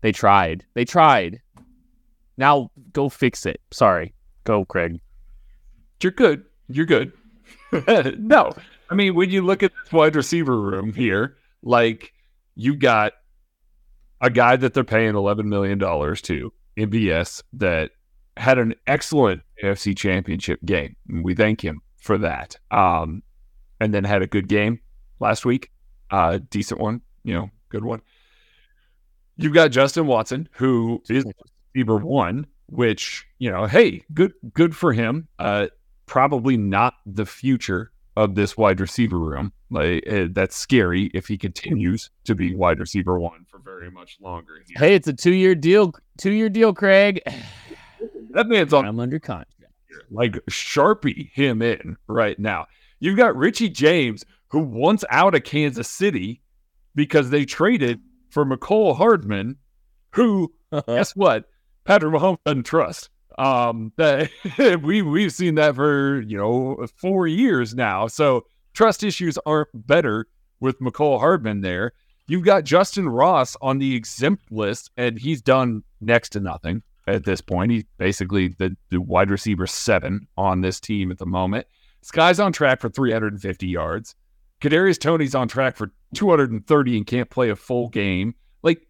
they tried, they tried, Now go fix it. Sorry. Go, Craig. You're good. You're good. no, I mean when you look at this wide receiver room here, like you got a guy that they're paying eleven million dollars to, MVS, that had an excellent AFC Championship game. We thank him for that. Um, and then had a good game last week, uh, decent one, you know, good one. You've got Justin Watson, who is receiver one, which you know, hey, good, good for him. Uh, probably not the future of this wide receiver room. Like uh, that's scary if he continues to be wide receiver one for very much longer. here. Hey, it's a two year deal. Two year deal, Craig. that man's on I'm under contract. like sharpie him in right now. You've got Richie James, who wants out of Kansas City because they traded for Mecole Hardman, who guess what? Patrick Mahomes doesn't trust. Um, that we we've seen that for you know four years now. So trust issues aren't better with Mecole Hardman there. You've got Justin Ross on the exempt list, and he's done next to nothing at this point. He's basically the, the wide receiver seven on this team at the moment. Skyy's on track for 350 yards. Kadarius Toney's on track for 230 and can't play a full game. Like,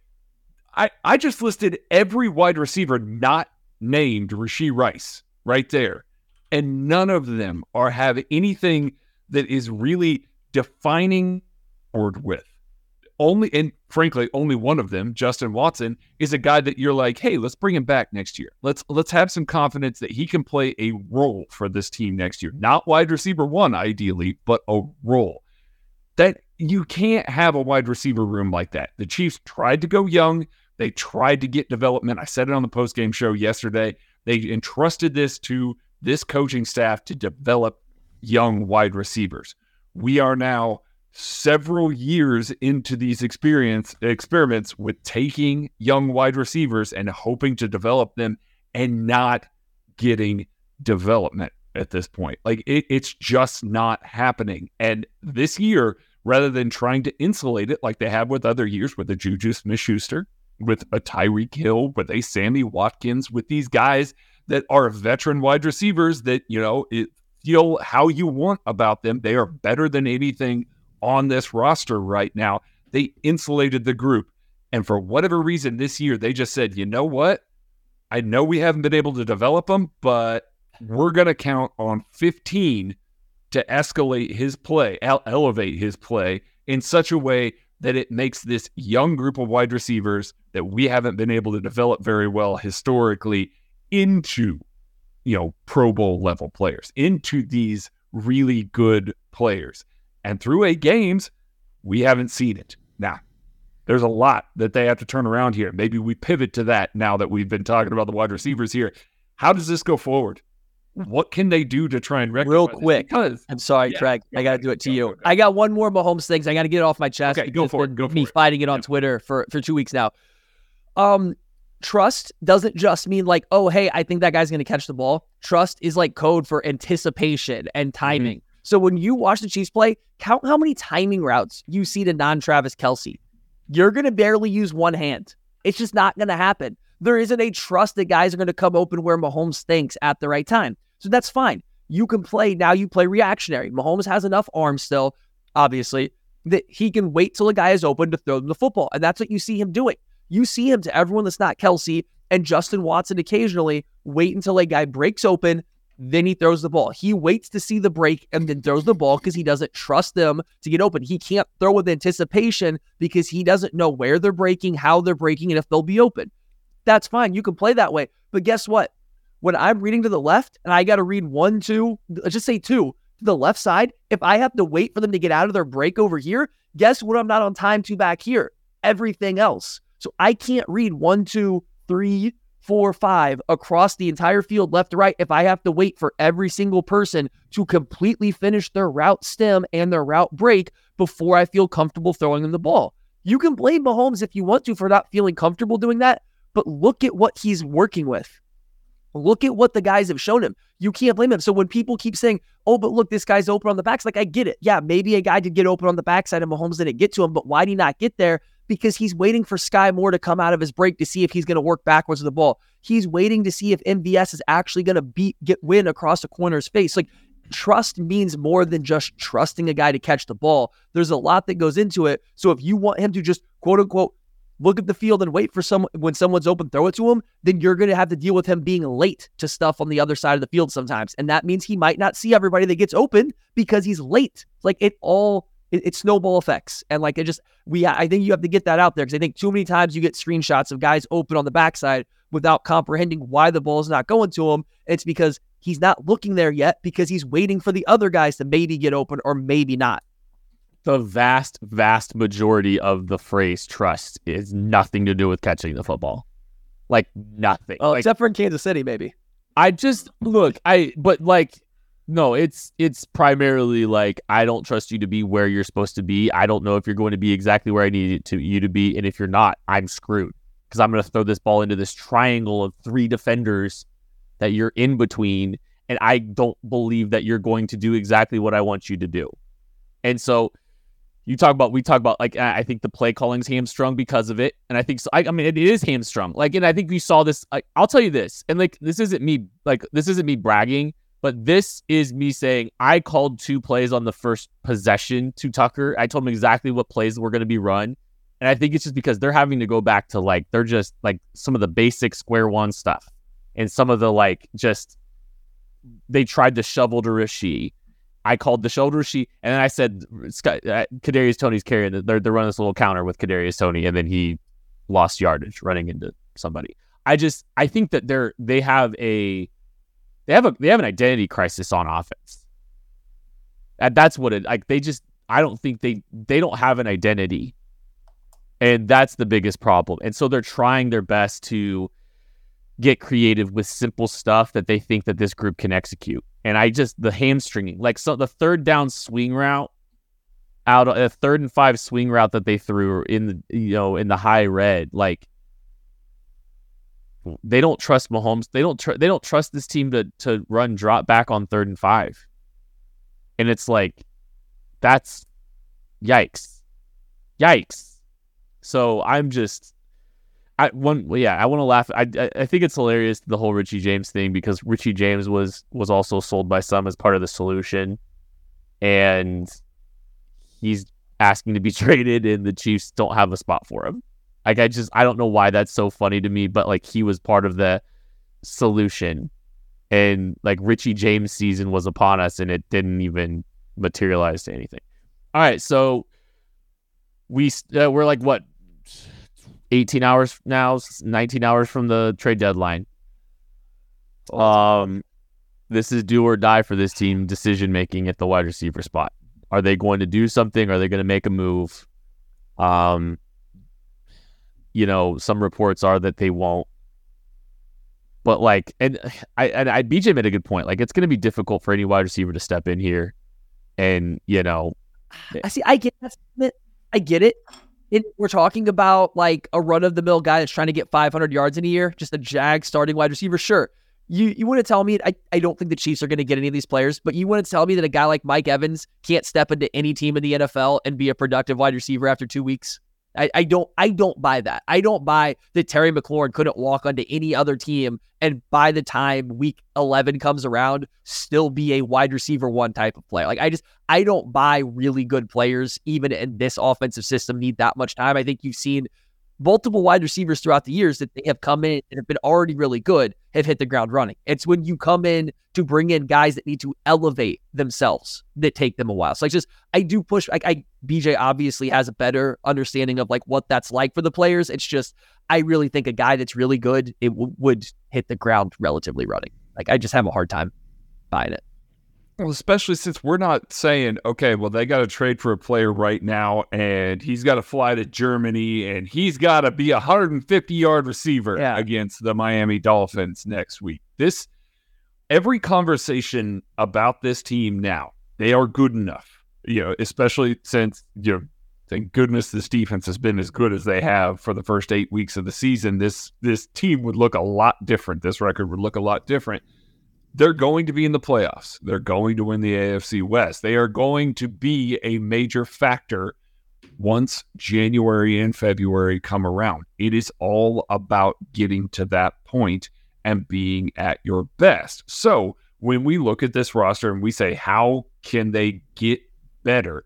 I I just listed every wide receiver not named Rashee Rice right there, and none of them are have anything that is really defining forward with. Only and frankly, only one of them, Justin Watson, is a guy that you're like, hey, let's bring him back next year. Let's let's have some confidence that he can play a role for this team next year. Not wide receiver one, ideally, but a role. That you can't have a wide receiver room like that. The Chiefs tried to go young. They tried to get development. I said it on the post game show yesterday. They entrusted this to this coaching staff to develop young wide receivers. We are now several years into these experience experiments with taking young wide receivers and hoping to develop them and not getting development at this point. Like it, it's just not happening. And this year, rather than trying to insulate it like they have with other years with the Juju Smith Schuster, with a Tyreek Hill, with a Sammy Watkins, with these guys that are veteran wide receivers that, you know, it, feel how you want about them. They are better than anything on this roster right now. They insulated the group. And for whatever reason this year, they just said, you know what? I know we haven't been able to develop them, but we're going to count on 15 to escalate his play, ele- elevate his play in such a way that it makes this young group of wide receivers that we haven't been able to develop very well historically into, you know, Pro Bowl level players, into these really good players. And through eight games, we haven't seen it. Now, there's a lot that they have to turn around here. Maybe we pivot to that now that we've been talking about the wide receivers here. How does this go forward? What can they do to try and rectify Real quick. Because I'm sorry, Yeah, Craig. I got to do it to Go, you. go, go. I got one more Mahomes things. I got to get it off my chest. Okay, go because for it, go for me it. fighting it on Yeah. Twitter for for two weeks now. Um, trust doesn't just mean like, oh, hey, I think that guy's going to catch the ball. Trust is like code for anticipation Mm-hmm. and timing. So when you watch the Chiefs play, count how many timing routes you see to non-Travis Kelce. You're going to barely use one hand. It's just not going to happen. There isn't a trust that guys are going to come open where Mahomes thinks at the right time. So that's fine. You can play now. You play reactionary. Mahomes has enough arm still, obviously, that he can wait till a guy is open to throw them the football, and that's what you see him doing. You see him to everyone that's not Kelce and Justin Watson occasionally wait until a guy breaks open, then he throws the ball. He waits to see the break and then throws the ball because he doesn't trust them to get open. He can't throw with anticipation because he doesn't know where they're breaking, how they're breaking, and if they'll be open. That's fine. You can play that way. But guess what? When I'm reading to the left and I got to read one, two, just say two to the left side, if I have to wait for them to get out of their break over here, guess what? I'm not on time to back here. Everything else. So I can't read one, two, three, four, five across the entire field, left to right, if I have to wait for every single person to completely finish their route stem and their route break before I feel comfortable throwing them the ball. You can blame Mahomes if you want to for not feeling comfortable doing that, but look at what he's working with. Look at what the guys have shown him. You can't blame him. So when people keep saying, oh, but look, this guy's open on the backs, like I get it. Yeah, maybe a guy did get open on the backside and Mahomes didn't get to him, but why did he not get there? Because he's waiting for Skyy Moore to come out of his break to see if he's going to work backwards with the ball. He's waiting to see if MVS is actually going to beat get win across the corner's face. Like trust means more than just trusting a guy to catch the ball. There's a lot that goes into it. So if you want him to just quote unquote look at the field and wait for someone when someone's open, throw it to him, then you're going to have to deal with him being late to stuff on the other side of the field sometimes. And that means he might not see everybody that gets open because he's late. Like it all it, snowball effects. And like it just we I think you have to get that out there because I think too many times you get screenshots of guys open on the backside without comprehending why the ball is not going to him. It's because he's not looking there yet because he's waiting for the other guys to maybe get open or maybe not the vast, vast majority of the phrase trust is nothing to do with catching the football. Like nothing. Oh, like, except for in Kansas City, maybe. I just look, I but like no, it's it's primarily like I don't trust you to be where you're supposed to be. I don't know if you're going to be exactly where I need to you to be, and if you're not, I'm screwed because I'm going to throw this ball into this triangle of three defenders that you're in between, and I don't believe that you're going to do exactly what I want you to do. And so you talk about we talk about like I think the play calling's hamstrung because of it, and I think so. I, I mean, it is hamstrung. Like, and I think we saw this. Like, I'll tell you this, and like this isn't me like this isn't me bragging, but this is me saying I called two plays on the first possession to Tucker. I told him exactly what plays were going to be run, and I think it's just because they're having to go back to like they're just like some of the basic square one stuff, and some of the like just they tried to shovel to Rashee I called the shoulder sheet, and then I said uh, Kadarius Toney's carrying. They're they're running this little counter with Kadarius Toney, and then he lost yardage running into somebody. I just I think that they're they have a they have a they have an identity crisis on offense. And that's what it like. They just I don't think they they don't have an identity, and that's the biggest problem. And so they're trying their best to get creative with simple stuff that they think that this group can execute and I just the hamstringing, like so the third down swing route out a third and five swing route that they threw in the you know in the high red, like they don't trust Mahomes. They don't tr- they don't trust this team to to run drop back on third and five, and it's like that's yikes, yikes. So I'm just I one yeah, I want to laugh. I, I think it's hilarious the whole Richie James thing because Richie James was was also sold by some as part of the solution, and he's asking to be traded, and the Chiefs don't have a spot for him. Like I just I don't know why that's so funny to me, but like he was part of the solution, and like Richie James season was upon us, and it didn't even materialize to anything. All right, so we uh, we're like what 18 hours now, 19 hours from the trade deadline. Um, this is do or die for this team decision making at the wide receiver spot. Are they going to do something? Are they going to make a move? Um, you know, some reports are that they won't. But like, and I and I BJ made a good point. Like, it's going to be difficult for any wide receiver to step in here, and you know, I eh see. I get that. I get it it, we're talking about like a run of the mill guy that's trying to get 500 yards in a year, just a jag starting wide receiver. Sure. You you want to tell me I, I don't think the Chiefs are going to get any of these players, but you want to tell me that a guy like Mike Evans can't step into any team in the NFL and be a productive wide receiver after two weeks? I, I don't I don't buy that. I don't buy that Terry McLaurin couldn't walk onto any other team and by the time week 11 comes around still be a wide receiver one type of player. Like I just I don't buy really good players even in this offensive system need that much time. I think you've seen multiple wide receivers throughout the years that they have come in and have been already really good have hit the ground running. It's when you come in to bring in guys that need to elevate themselves that take them a while. So I just I do push like I BJ obviously has a better understanding of like what that's like for the players. It's just I really think a guy that's really good it w- would hit the ground relatively running. Like I just have a hard time buying it. Well, especially since we're not saying, okay, well, they got to trade for a player right now and he's got to fly to Germany and he's got to be a 150 yard receiver yeah. against the Miami Dolphins next week. This, every conversation about this team now, they are good enough, you know, especially since, you know, thank goodness this defense has been as good as they have for the first eight weeks of the season. This, this team would look a lot different. This record would look a lot different they're going to be in the playoffs. They're going to win the AFC West. They are going to be a major factor once January and February come around. It is all about getting to that point and being at your best. So when we look at this roster and we say, how can they get better?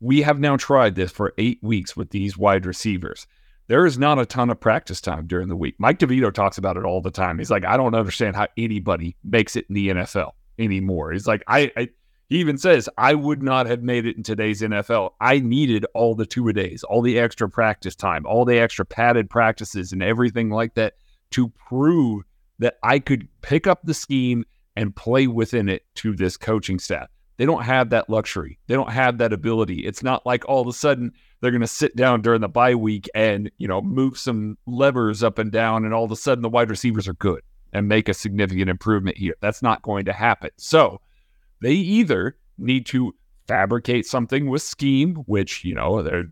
We have now tried this for eight weeks with these wide receivers. There is not a ton of practice time during the week. Mike DeVito talks about it all the time. He's like, I don't understand how anybody makes it in the NFL anymore. He's like, I, I he even says, I would not have made it in today's NFL. I needed all the two a days, all the extra practice time, all the extra padded practices, and everything like that to prove that I could pick up the scheme and play within it to this coaching staff. They don't have that luxury. They don't have that ability. It's not like all of a sudden they're going to sit down during the bye week and, you know, move some levers up and down and all of a sudden the wide receivers are good and make a significant improvement here. That's not going to happen. So, they either need to fabricate something with scheme, which, you know, they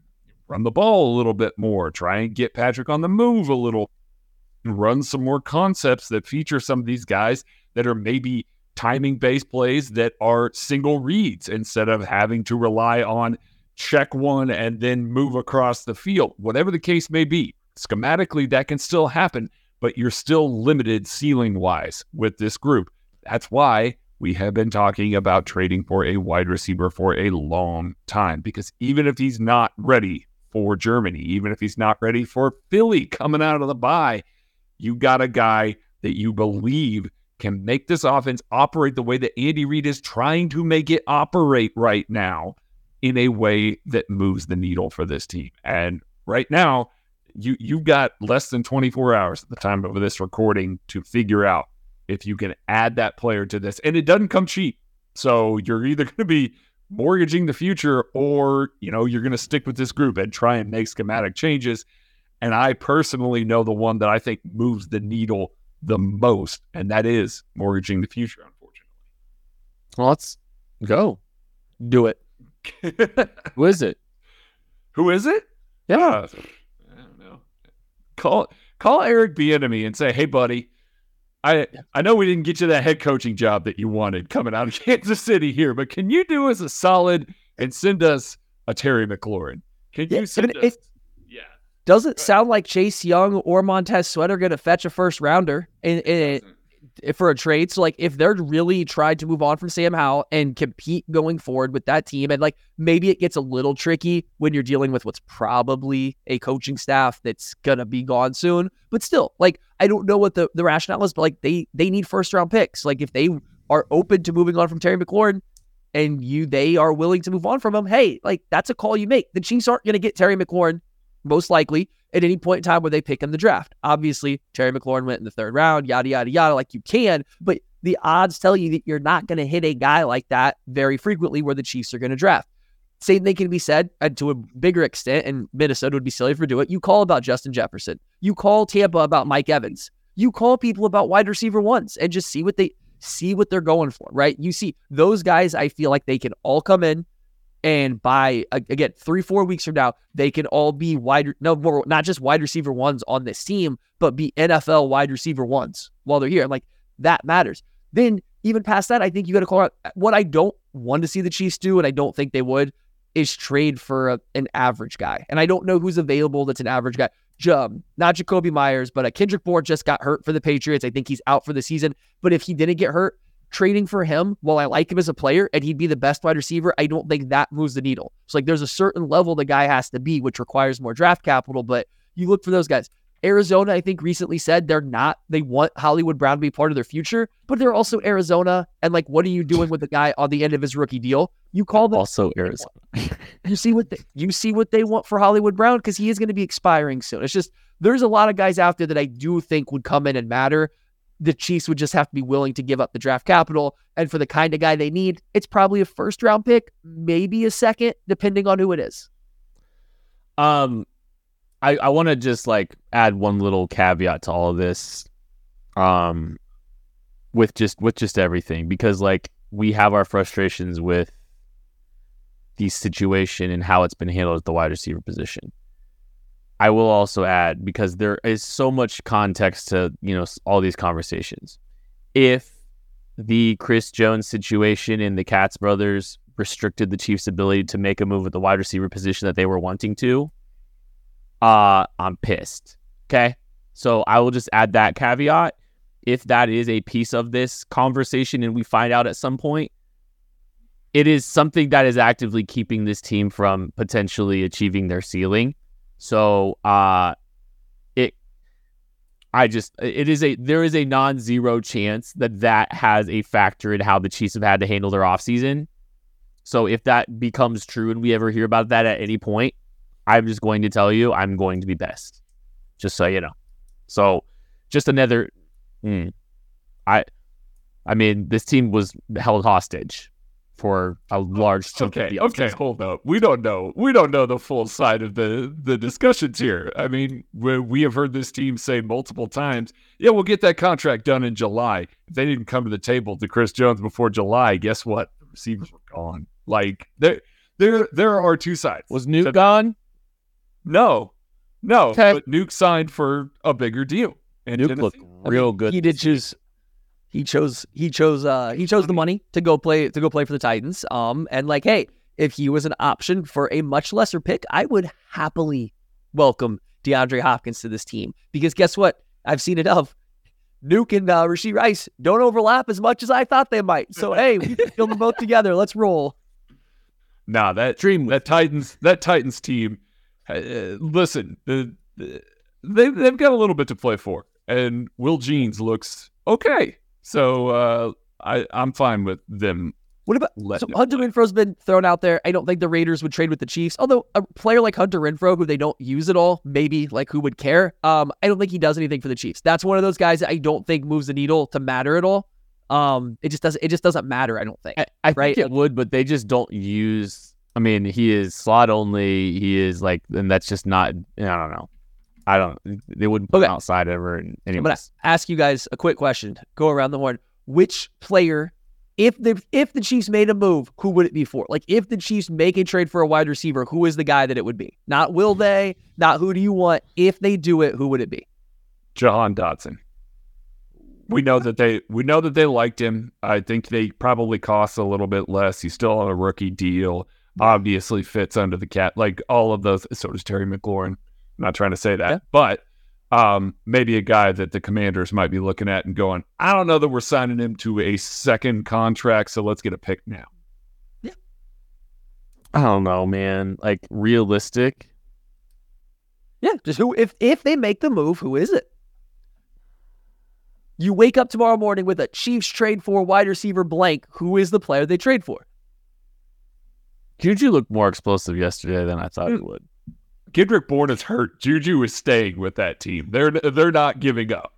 run the ball a little bit more, try and get Patrick on the move a little, run some more concepts that feature some of these guys that are maybe timing based plays that are single reads instead of having to rely on check one and then move across the field. Whatever the case may be, schematically, that can still happen, but you're still limited ceiling wise with this group. That's why we have been talking about trading for a wide receiver for a long time because even if he's not ready for Germany, even if he's not ready for Philly coming out of the bye, you got a guy that you believe can make this offense operate the way that Andy Reid is trying to make it operate right now in a way that moves the needle for this team. And right now, you you've got less than 24 hours at the time of this recording to figure out if you can add that player to this. And it doesn't come cheap. So you're either going to be mortgaging the future or, you know, you're going to stick with this group and try and make schematic changes. And I personally know the one that I think moves the needle the most, and that is mortgaging the future, unfortunately. Well, let's go. Do it. Who is it? Who is it? Yeah. Uh, I don't know. Call call Eric Bieniemy and say, "Hey, buddy, I I know we didn't get you that head coaching job that you wanted coming out of Kansas City here, but can you do us a solid and send us a Terry McLaurin? Can Yeah, you send us? Doesn't sound like Chase Young or Montez Sweat are going to fetch a first rounder in, in, for a trade. So, like, if they're really trying to move on from Sam Howell and compete going forward with that team, and like maybe it gets a little tricky when you're dealing with what's probably a coaching staff that's gonna be gone soon. But still, like, I don't know what the, the rationale is, but like they they need first round picks. Like, if they are open to moving on from Terry McLaurin and you they are willing to move on from him, hey, like that's a call you make. The Chiefs aren't gonna get Terry McLaurin most likely at any point in time where they pick in the draft. Obviously, Terry McLaurin went in the third round, yada, yada, yada, like you can, but the odds tell you that you're not going to hit a guy like that very frequently where the Chiefs are going to draft. Same thing can be said and to a bigger extent, and Minnesota would be silly for doing it. You call about Justin Jefferson. You call Tampa about Mike Evans. You call people about wide receiver ones and just see what they see what they're going for, right? You see those guys, I feel like they can all come in and by again three four weeks from now they can all be wide no more not just wide receiver ones on this team but be nfl wide receiver ones while they're here like that matters then even past that i think you got to call out what i don't want to see the chiefs do and i don't think they would is trade for a, an average guy and i don't know who's available that's an average guy um, not Jakobi Meyers, but a Kendrick Bourne just got hurt for the Patriots. I think he's out for the season. But if he didn't get hurt, trading for him, while I like him as a player and he'd be the best wide receiver, I don't think that moves the needle. So like there's a certain level the guy has to be, which requires more draft capital. But you look for those guys. Arizona, I think, recently said they're not, they want Hollywood Brown to be part of their future, but they're also Arizona. And like, what are you doing with the guy on the end of his rookie deal? You call them Also Arizona. you see what they, you see what they want for Hollywood Brown because he is going to be expiring soon. It's just there's a lot of guys out there that I do think would come in and matter. The Chiefs would just have to be willing to give up the draft capital, and for the kind of guy they need, it's probably a first round pick, maybe a second, depending on who it is. Um, I I want to just like add one little caveat to all of this, um, with just with just everything because like we have our frustrations with the situation and how it's been handled at the wide receiver position. I will also add because there is so much context to you know all these conversations. If the Chris Jones situation and the Katz brothers restricted the Chiefs' ability to make a move at the wide receiver position that they were wanting to, uh, I'm pissed. Okay. So I will just add that caveat. If that is a piece of this conversation and we find out at some point, it is something that is actively keeping this team from potentially achieving their ceiling. So, uh, it, I just, it is a, there is a non zero chance that that has a factor in how the Chiefs have had to handle their offseason. So, if that becomes true and we ever hear about that at any point, I'm just going to tell you, I'm going to be best. Just so you know. So, just another, mm, I, I mean, this team was held hostage for a large chunk of Okay, the okay, offseason. hold up. We don't know. We don't know the full side of the the discussions here. I mean, we, we have heard this team say multiple times, "Yeah, we'll get that contract done in July." If they didn't come to the table to Chris Jones before July, guess what? The receivers were gone. Like there, there, there are two sides. Was Nuke So- gone? No, no. Okay. But Nuke signed for a bigger deal. And Nuke looked real good. He did choose. He chose. He chose. Uh, he chose the money to go play to go play for the Titans. Um, and like, hey, if he was an option for a much lesser pick, I would happily welcome DeAndre Hopkins to this team because guess what? I've seen enough. Nuke and uh, Rashee Rice don't overlap as much as I thought they might. So hey, we can kill them both together. Let's roll. Nah, that Dream that Titans that Titans team. Uh, listen, the, the, they they've got a little bit to play for, and Will Jeans looks okay. So uh, I I'm fine with them. What about so letting it Hunter play. Renfrow's been thrown out there. I don't think the Raiders would trade with the Chiefs. Although a player like Hunter Renfrow, who they don't use at all, maybe like who would care? Um, I don't think he does anything for the Chiefs. That's one of those guys that I don't think moves the needle to matter at all. Um, it just doesn't. It just doesn't matter. I don't think. I, I Right. think it would, but they just don't use. I mean, he is slot only. He is like, and that's just not. I don't know. I don't. They wouldn't put him outside ever. And I'm gonna ask you guys a quick question. Go around the horn. Which player, if the if the Chiefs made a move, who would it be for? Like if the Chiefs make a trade for a wide receiver, who is the guy that it would be? Not will they? Not who do you want? If they do it, who would it be? Jahan Dotson. We know that they we know that they liked him. I think they probably cost a little bit less. He's still on a rookie deal. Obviously fits under the cap like all of those. So does Terry McLaurin. I'm not trying to say that, Yeah. but um, maybe a guy that the Commanders might be looking at and going, I don't know that we're signing him to a second contract, so let's get a pick now. I don't know, man. Like realistic. Yeah, just who if if they make the move, who is it? You wake up tomorrow morning with a Chiefs trade for wide receiver blank. Who is the player they trade for? Juju looked more explosive yesterday than I thought he would. Kendrick Bourne is hurt. Juju is staying with that team. They're they're not giving up.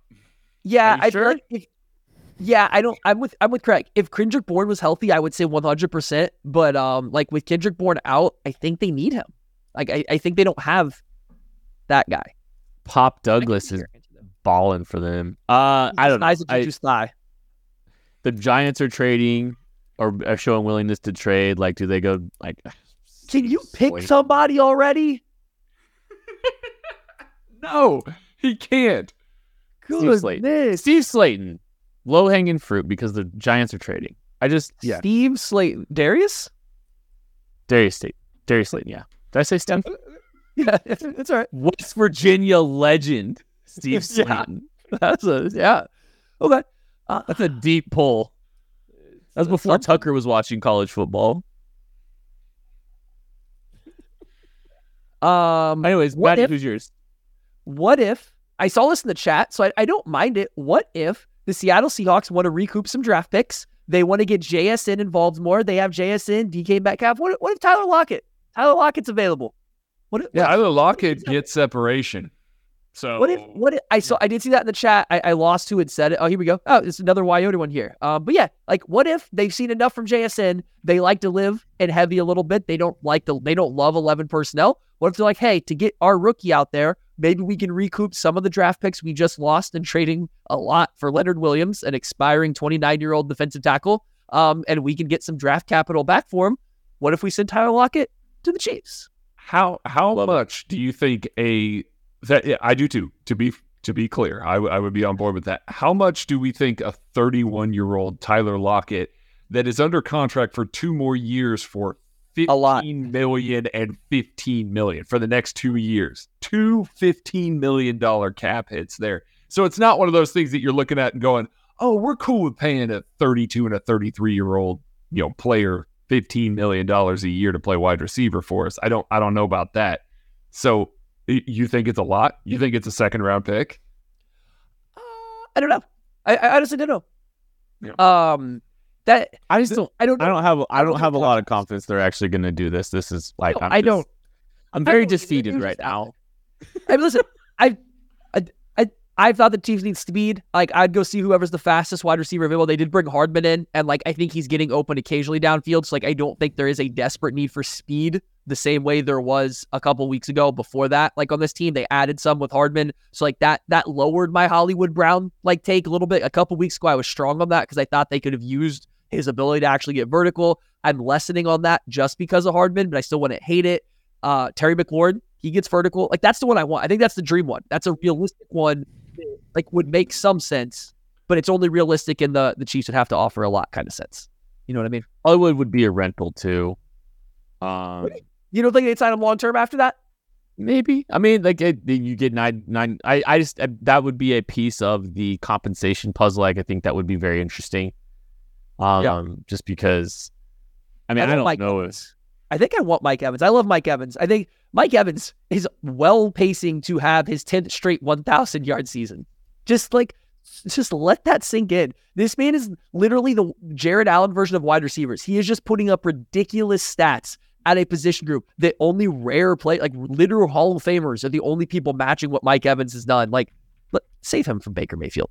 Yeah, I sure? like if yeah, I don't. I'm with I'm with Craig. If Kendrick Bourne was healthy, I would say 100. percent But um, like with Kendrick Bourne out, I think they need him. Like I, I think they don't have that guy. Pop Douglas is balling for them. Uh, I don't know. Eyes I- Juju's thigh. the Giants are trading or are showing willingness to trade. Like, do they go like? Can you pick somebody already? No, he can't. Steve Slayton. Steve Slayton, low hanging fruit because the Giants are trading. I just yeah, Steve Slayton. Darius? Darius State, Darius Slayton. Yeah, did I say Steve? Yeah, that's all right. West Virginia legend, Steve Yeah. Slayton. That's a yeah. Okay. Uh, That's a deep pull. That was before Tucker was watching college football. Um Anyways, What Maddie, if- who's yours? what if I saw this in the chat, so I, I don't mind it. What if the Seattle Seahawks want to recoup some draft picks? They want to get JSN involved more. They have JSN, DK Metcalf. What, what if Tyler Lockett? Tyler Lockett's available. What if, Yeah, what, Tyler Lockett gets separation. So what if what if I saw I did see that in the chat. I, I lost who had said it. Oh, here we go. Oh, it's another Wyota one here. Um, but yeah, like what if they've seen enough from JSN? They like to live and heavy a little bit. They don't like the they don't love eleven personnel. What if they're like, hey, to get our rookie out there, maybe we can recoup some of the draft picks we just lost in trading a lot for Leonard Williams, an expiring 29 year old defensive tackle. Um, and we can get some draft capital back for him. What if we send Tyler Lockett to the Chiefs? how how Love it. much do you think a that yeah, I do too. To be to be clear, I, w- I would be on board with that. How much do we think a 31 year old Tyler Lockett that is under contract for two more years for A lot. 15 million and 15 million for the next two years. Two 15 million dollar cap hits there. So it's not one of those things that you're looking at and going, "Oh, we're cool with paying a 32 and a 33 year old, you know, player 15 million dollars a year to play wide receiver for us." I don't I don't know about that. So you think it's a lot? You think it's a second round pick? I don't know. I, I honestly don't know. Um, that I just don't. I don't. I don't have. I don't have a lot of confidence. they're actually going to do this. This is like No, I'm I don't. I'm I very don't defeated right now. I mean, listen, I, I, I, I thought the Chiefs need speed. Like, I'd go see whoever's the fastest wide receiver available. They did bring Hardman in, and like, I think he's getting open occasionally downfield. So, like, I don't think there is a desperate need for speed the same way there was a couple weeks ago. Before that, like on this team, they added some with Hardman, so like that that lowered my Hollywood Brown like take a little bit. A couple weeks ago, I was strong on that because I thought they could have used his ability to actually get vertical. I'm lessening on that just because of Hardman, but I still wouldn't hate it. Uh, Terry McLaurin, he gets vertical. Like that's the one I want. I think that's the dream one. That's a realistic one. Like would make some sense, but it's only realistic in the the Chiefs would have to offer a lot kind of sense. You know what I mean? Hollywood would be a rental too. Um, You don't think they'd sign him long term after that? maybe. I mean, like it, you get nine nine. I I just that would be a piece of the compensation puzzle. Like I think that would be very interesting. Um, just because. I mean, I I, don't like know Evans. I think I want Mike Evans. I love Mike Evans. I think Mike Evans is well pacing to have his 10th straight 1,000 yard season. Just like, just let that sink in. This man is literally the Jared Allen version of wide receivers. He is just putting up ridiculous stats at a position group that only rare play, like literal Hall of Famers, are the only people matching what Mike Evans has done. Like, let, save him from Baker Mayfield.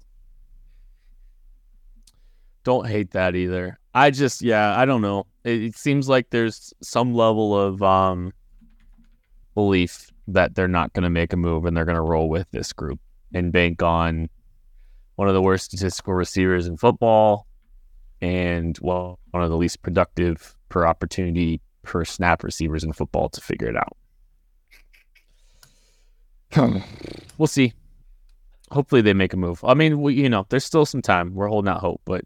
Don't hate that either. I just, yeah, I don't know. It, it seems like there's some level of um belief that they're not going to make a move and they're going to roll with this group and bank on one of the worst statistical receivers in football and well, one of the least productive per opportunity per snap receivers in football to figure it out. we'll see. Hopefully they make a move. I mean, we, you know, there's still some time. We're holding out hope, but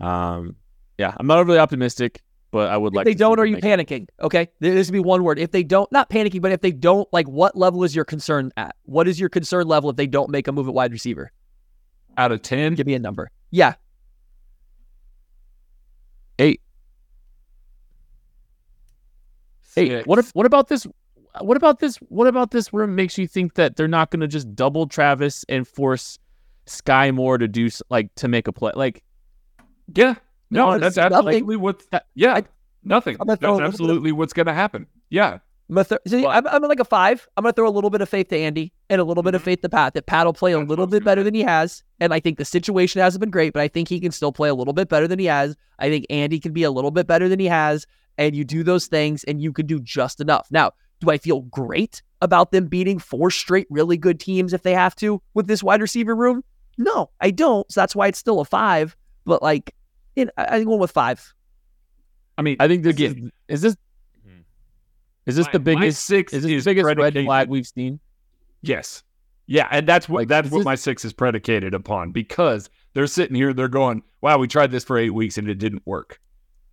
um, yeah, I'm not overly optimistic, but I would If like. they to don't, them are you make- panicking? Okay, this would be one word. If they don't, not panicking, but if they don't, like, what level is your concern at? What is your concern level if they don't make a move at wide receiver? Out of 10, Give me a number. Yeah, eight? Eight. What if? What about this? What about this? What about this? Where it makes you think that they're not going to just double Travis and force Skyy Moore to do like to make a play? Like, Yeah. No, No, that's nothing. absolutely what. yeah, nothing. I'm gonna That's throw a little bit of- absolutely what's going to happen. Yeah. I'm, gonna throw, see, I'm, I'm like a five. I'm gonna throw a little bit of faith to Andy and a little bit of Mhm. faith to Pat. That Pat will play a That's little I bit gonna better than he has, and I think the situation hasn't been great, but I think he can still play a little bit better than he has. I think Andy can be a little bit better than he has, and you do those things, and you can do just enough. Now, do I feel great about them beating four straight really good teams if they have to with this wide receiver room? No, I don't. So that's why it's still a five. But like, it, I- I'm going with five. I mean, I think this Again. is, is this hmm. is this my- the biggest six is this is the biggest red flag we've seen? Yes. Yeah, and that's what Like, that's this my six is predicated upon because they're sitting here, they're going, "Wow, we tried this for eight weeks and it didn't work."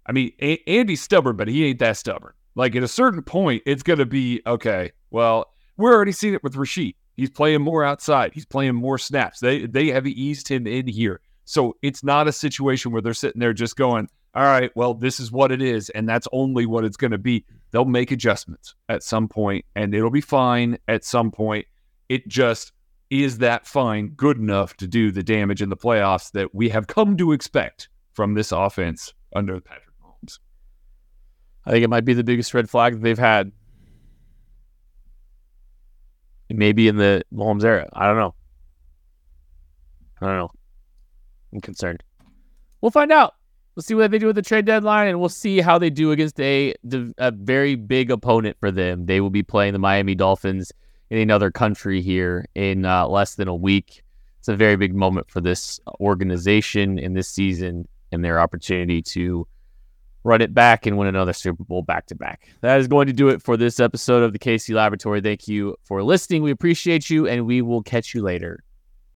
I mean, a- Andy's stubborn, but he ain't that stubborn. Like at a certain point, it's going to be okay. Well, we're already seeing it with Rashee. He's playing more outside. He's playing more snaps. They they have eased him in here, so it's not a situation where they're sitting there just going, "All right, well, this is what it is, and that's only what it's going to be." They'll make adjustments at some point, and it'll be fine at some point. It just is that fine good enough to do the damage in the playoffs that we have come to expect from this offense under Patrick Mahomes. I think it might be the biggest red flag that they've had. Maybe in the Mahomes era. I don't know. I don't know. I'm concerned. We'll find out. We'll see what they do with the trade deadline, and we'll see how they do against a a very big opponent for them. They will be playing the Miami Dolphins in another country here in uh, less than a week. It's a very big moment for this organization in this season and their opportunity to run it back and win another Super Bowl back to back. That is going to do it for this episode of the KC Laboratory. Thank you for listening. We appreciate you, and we will catch you later.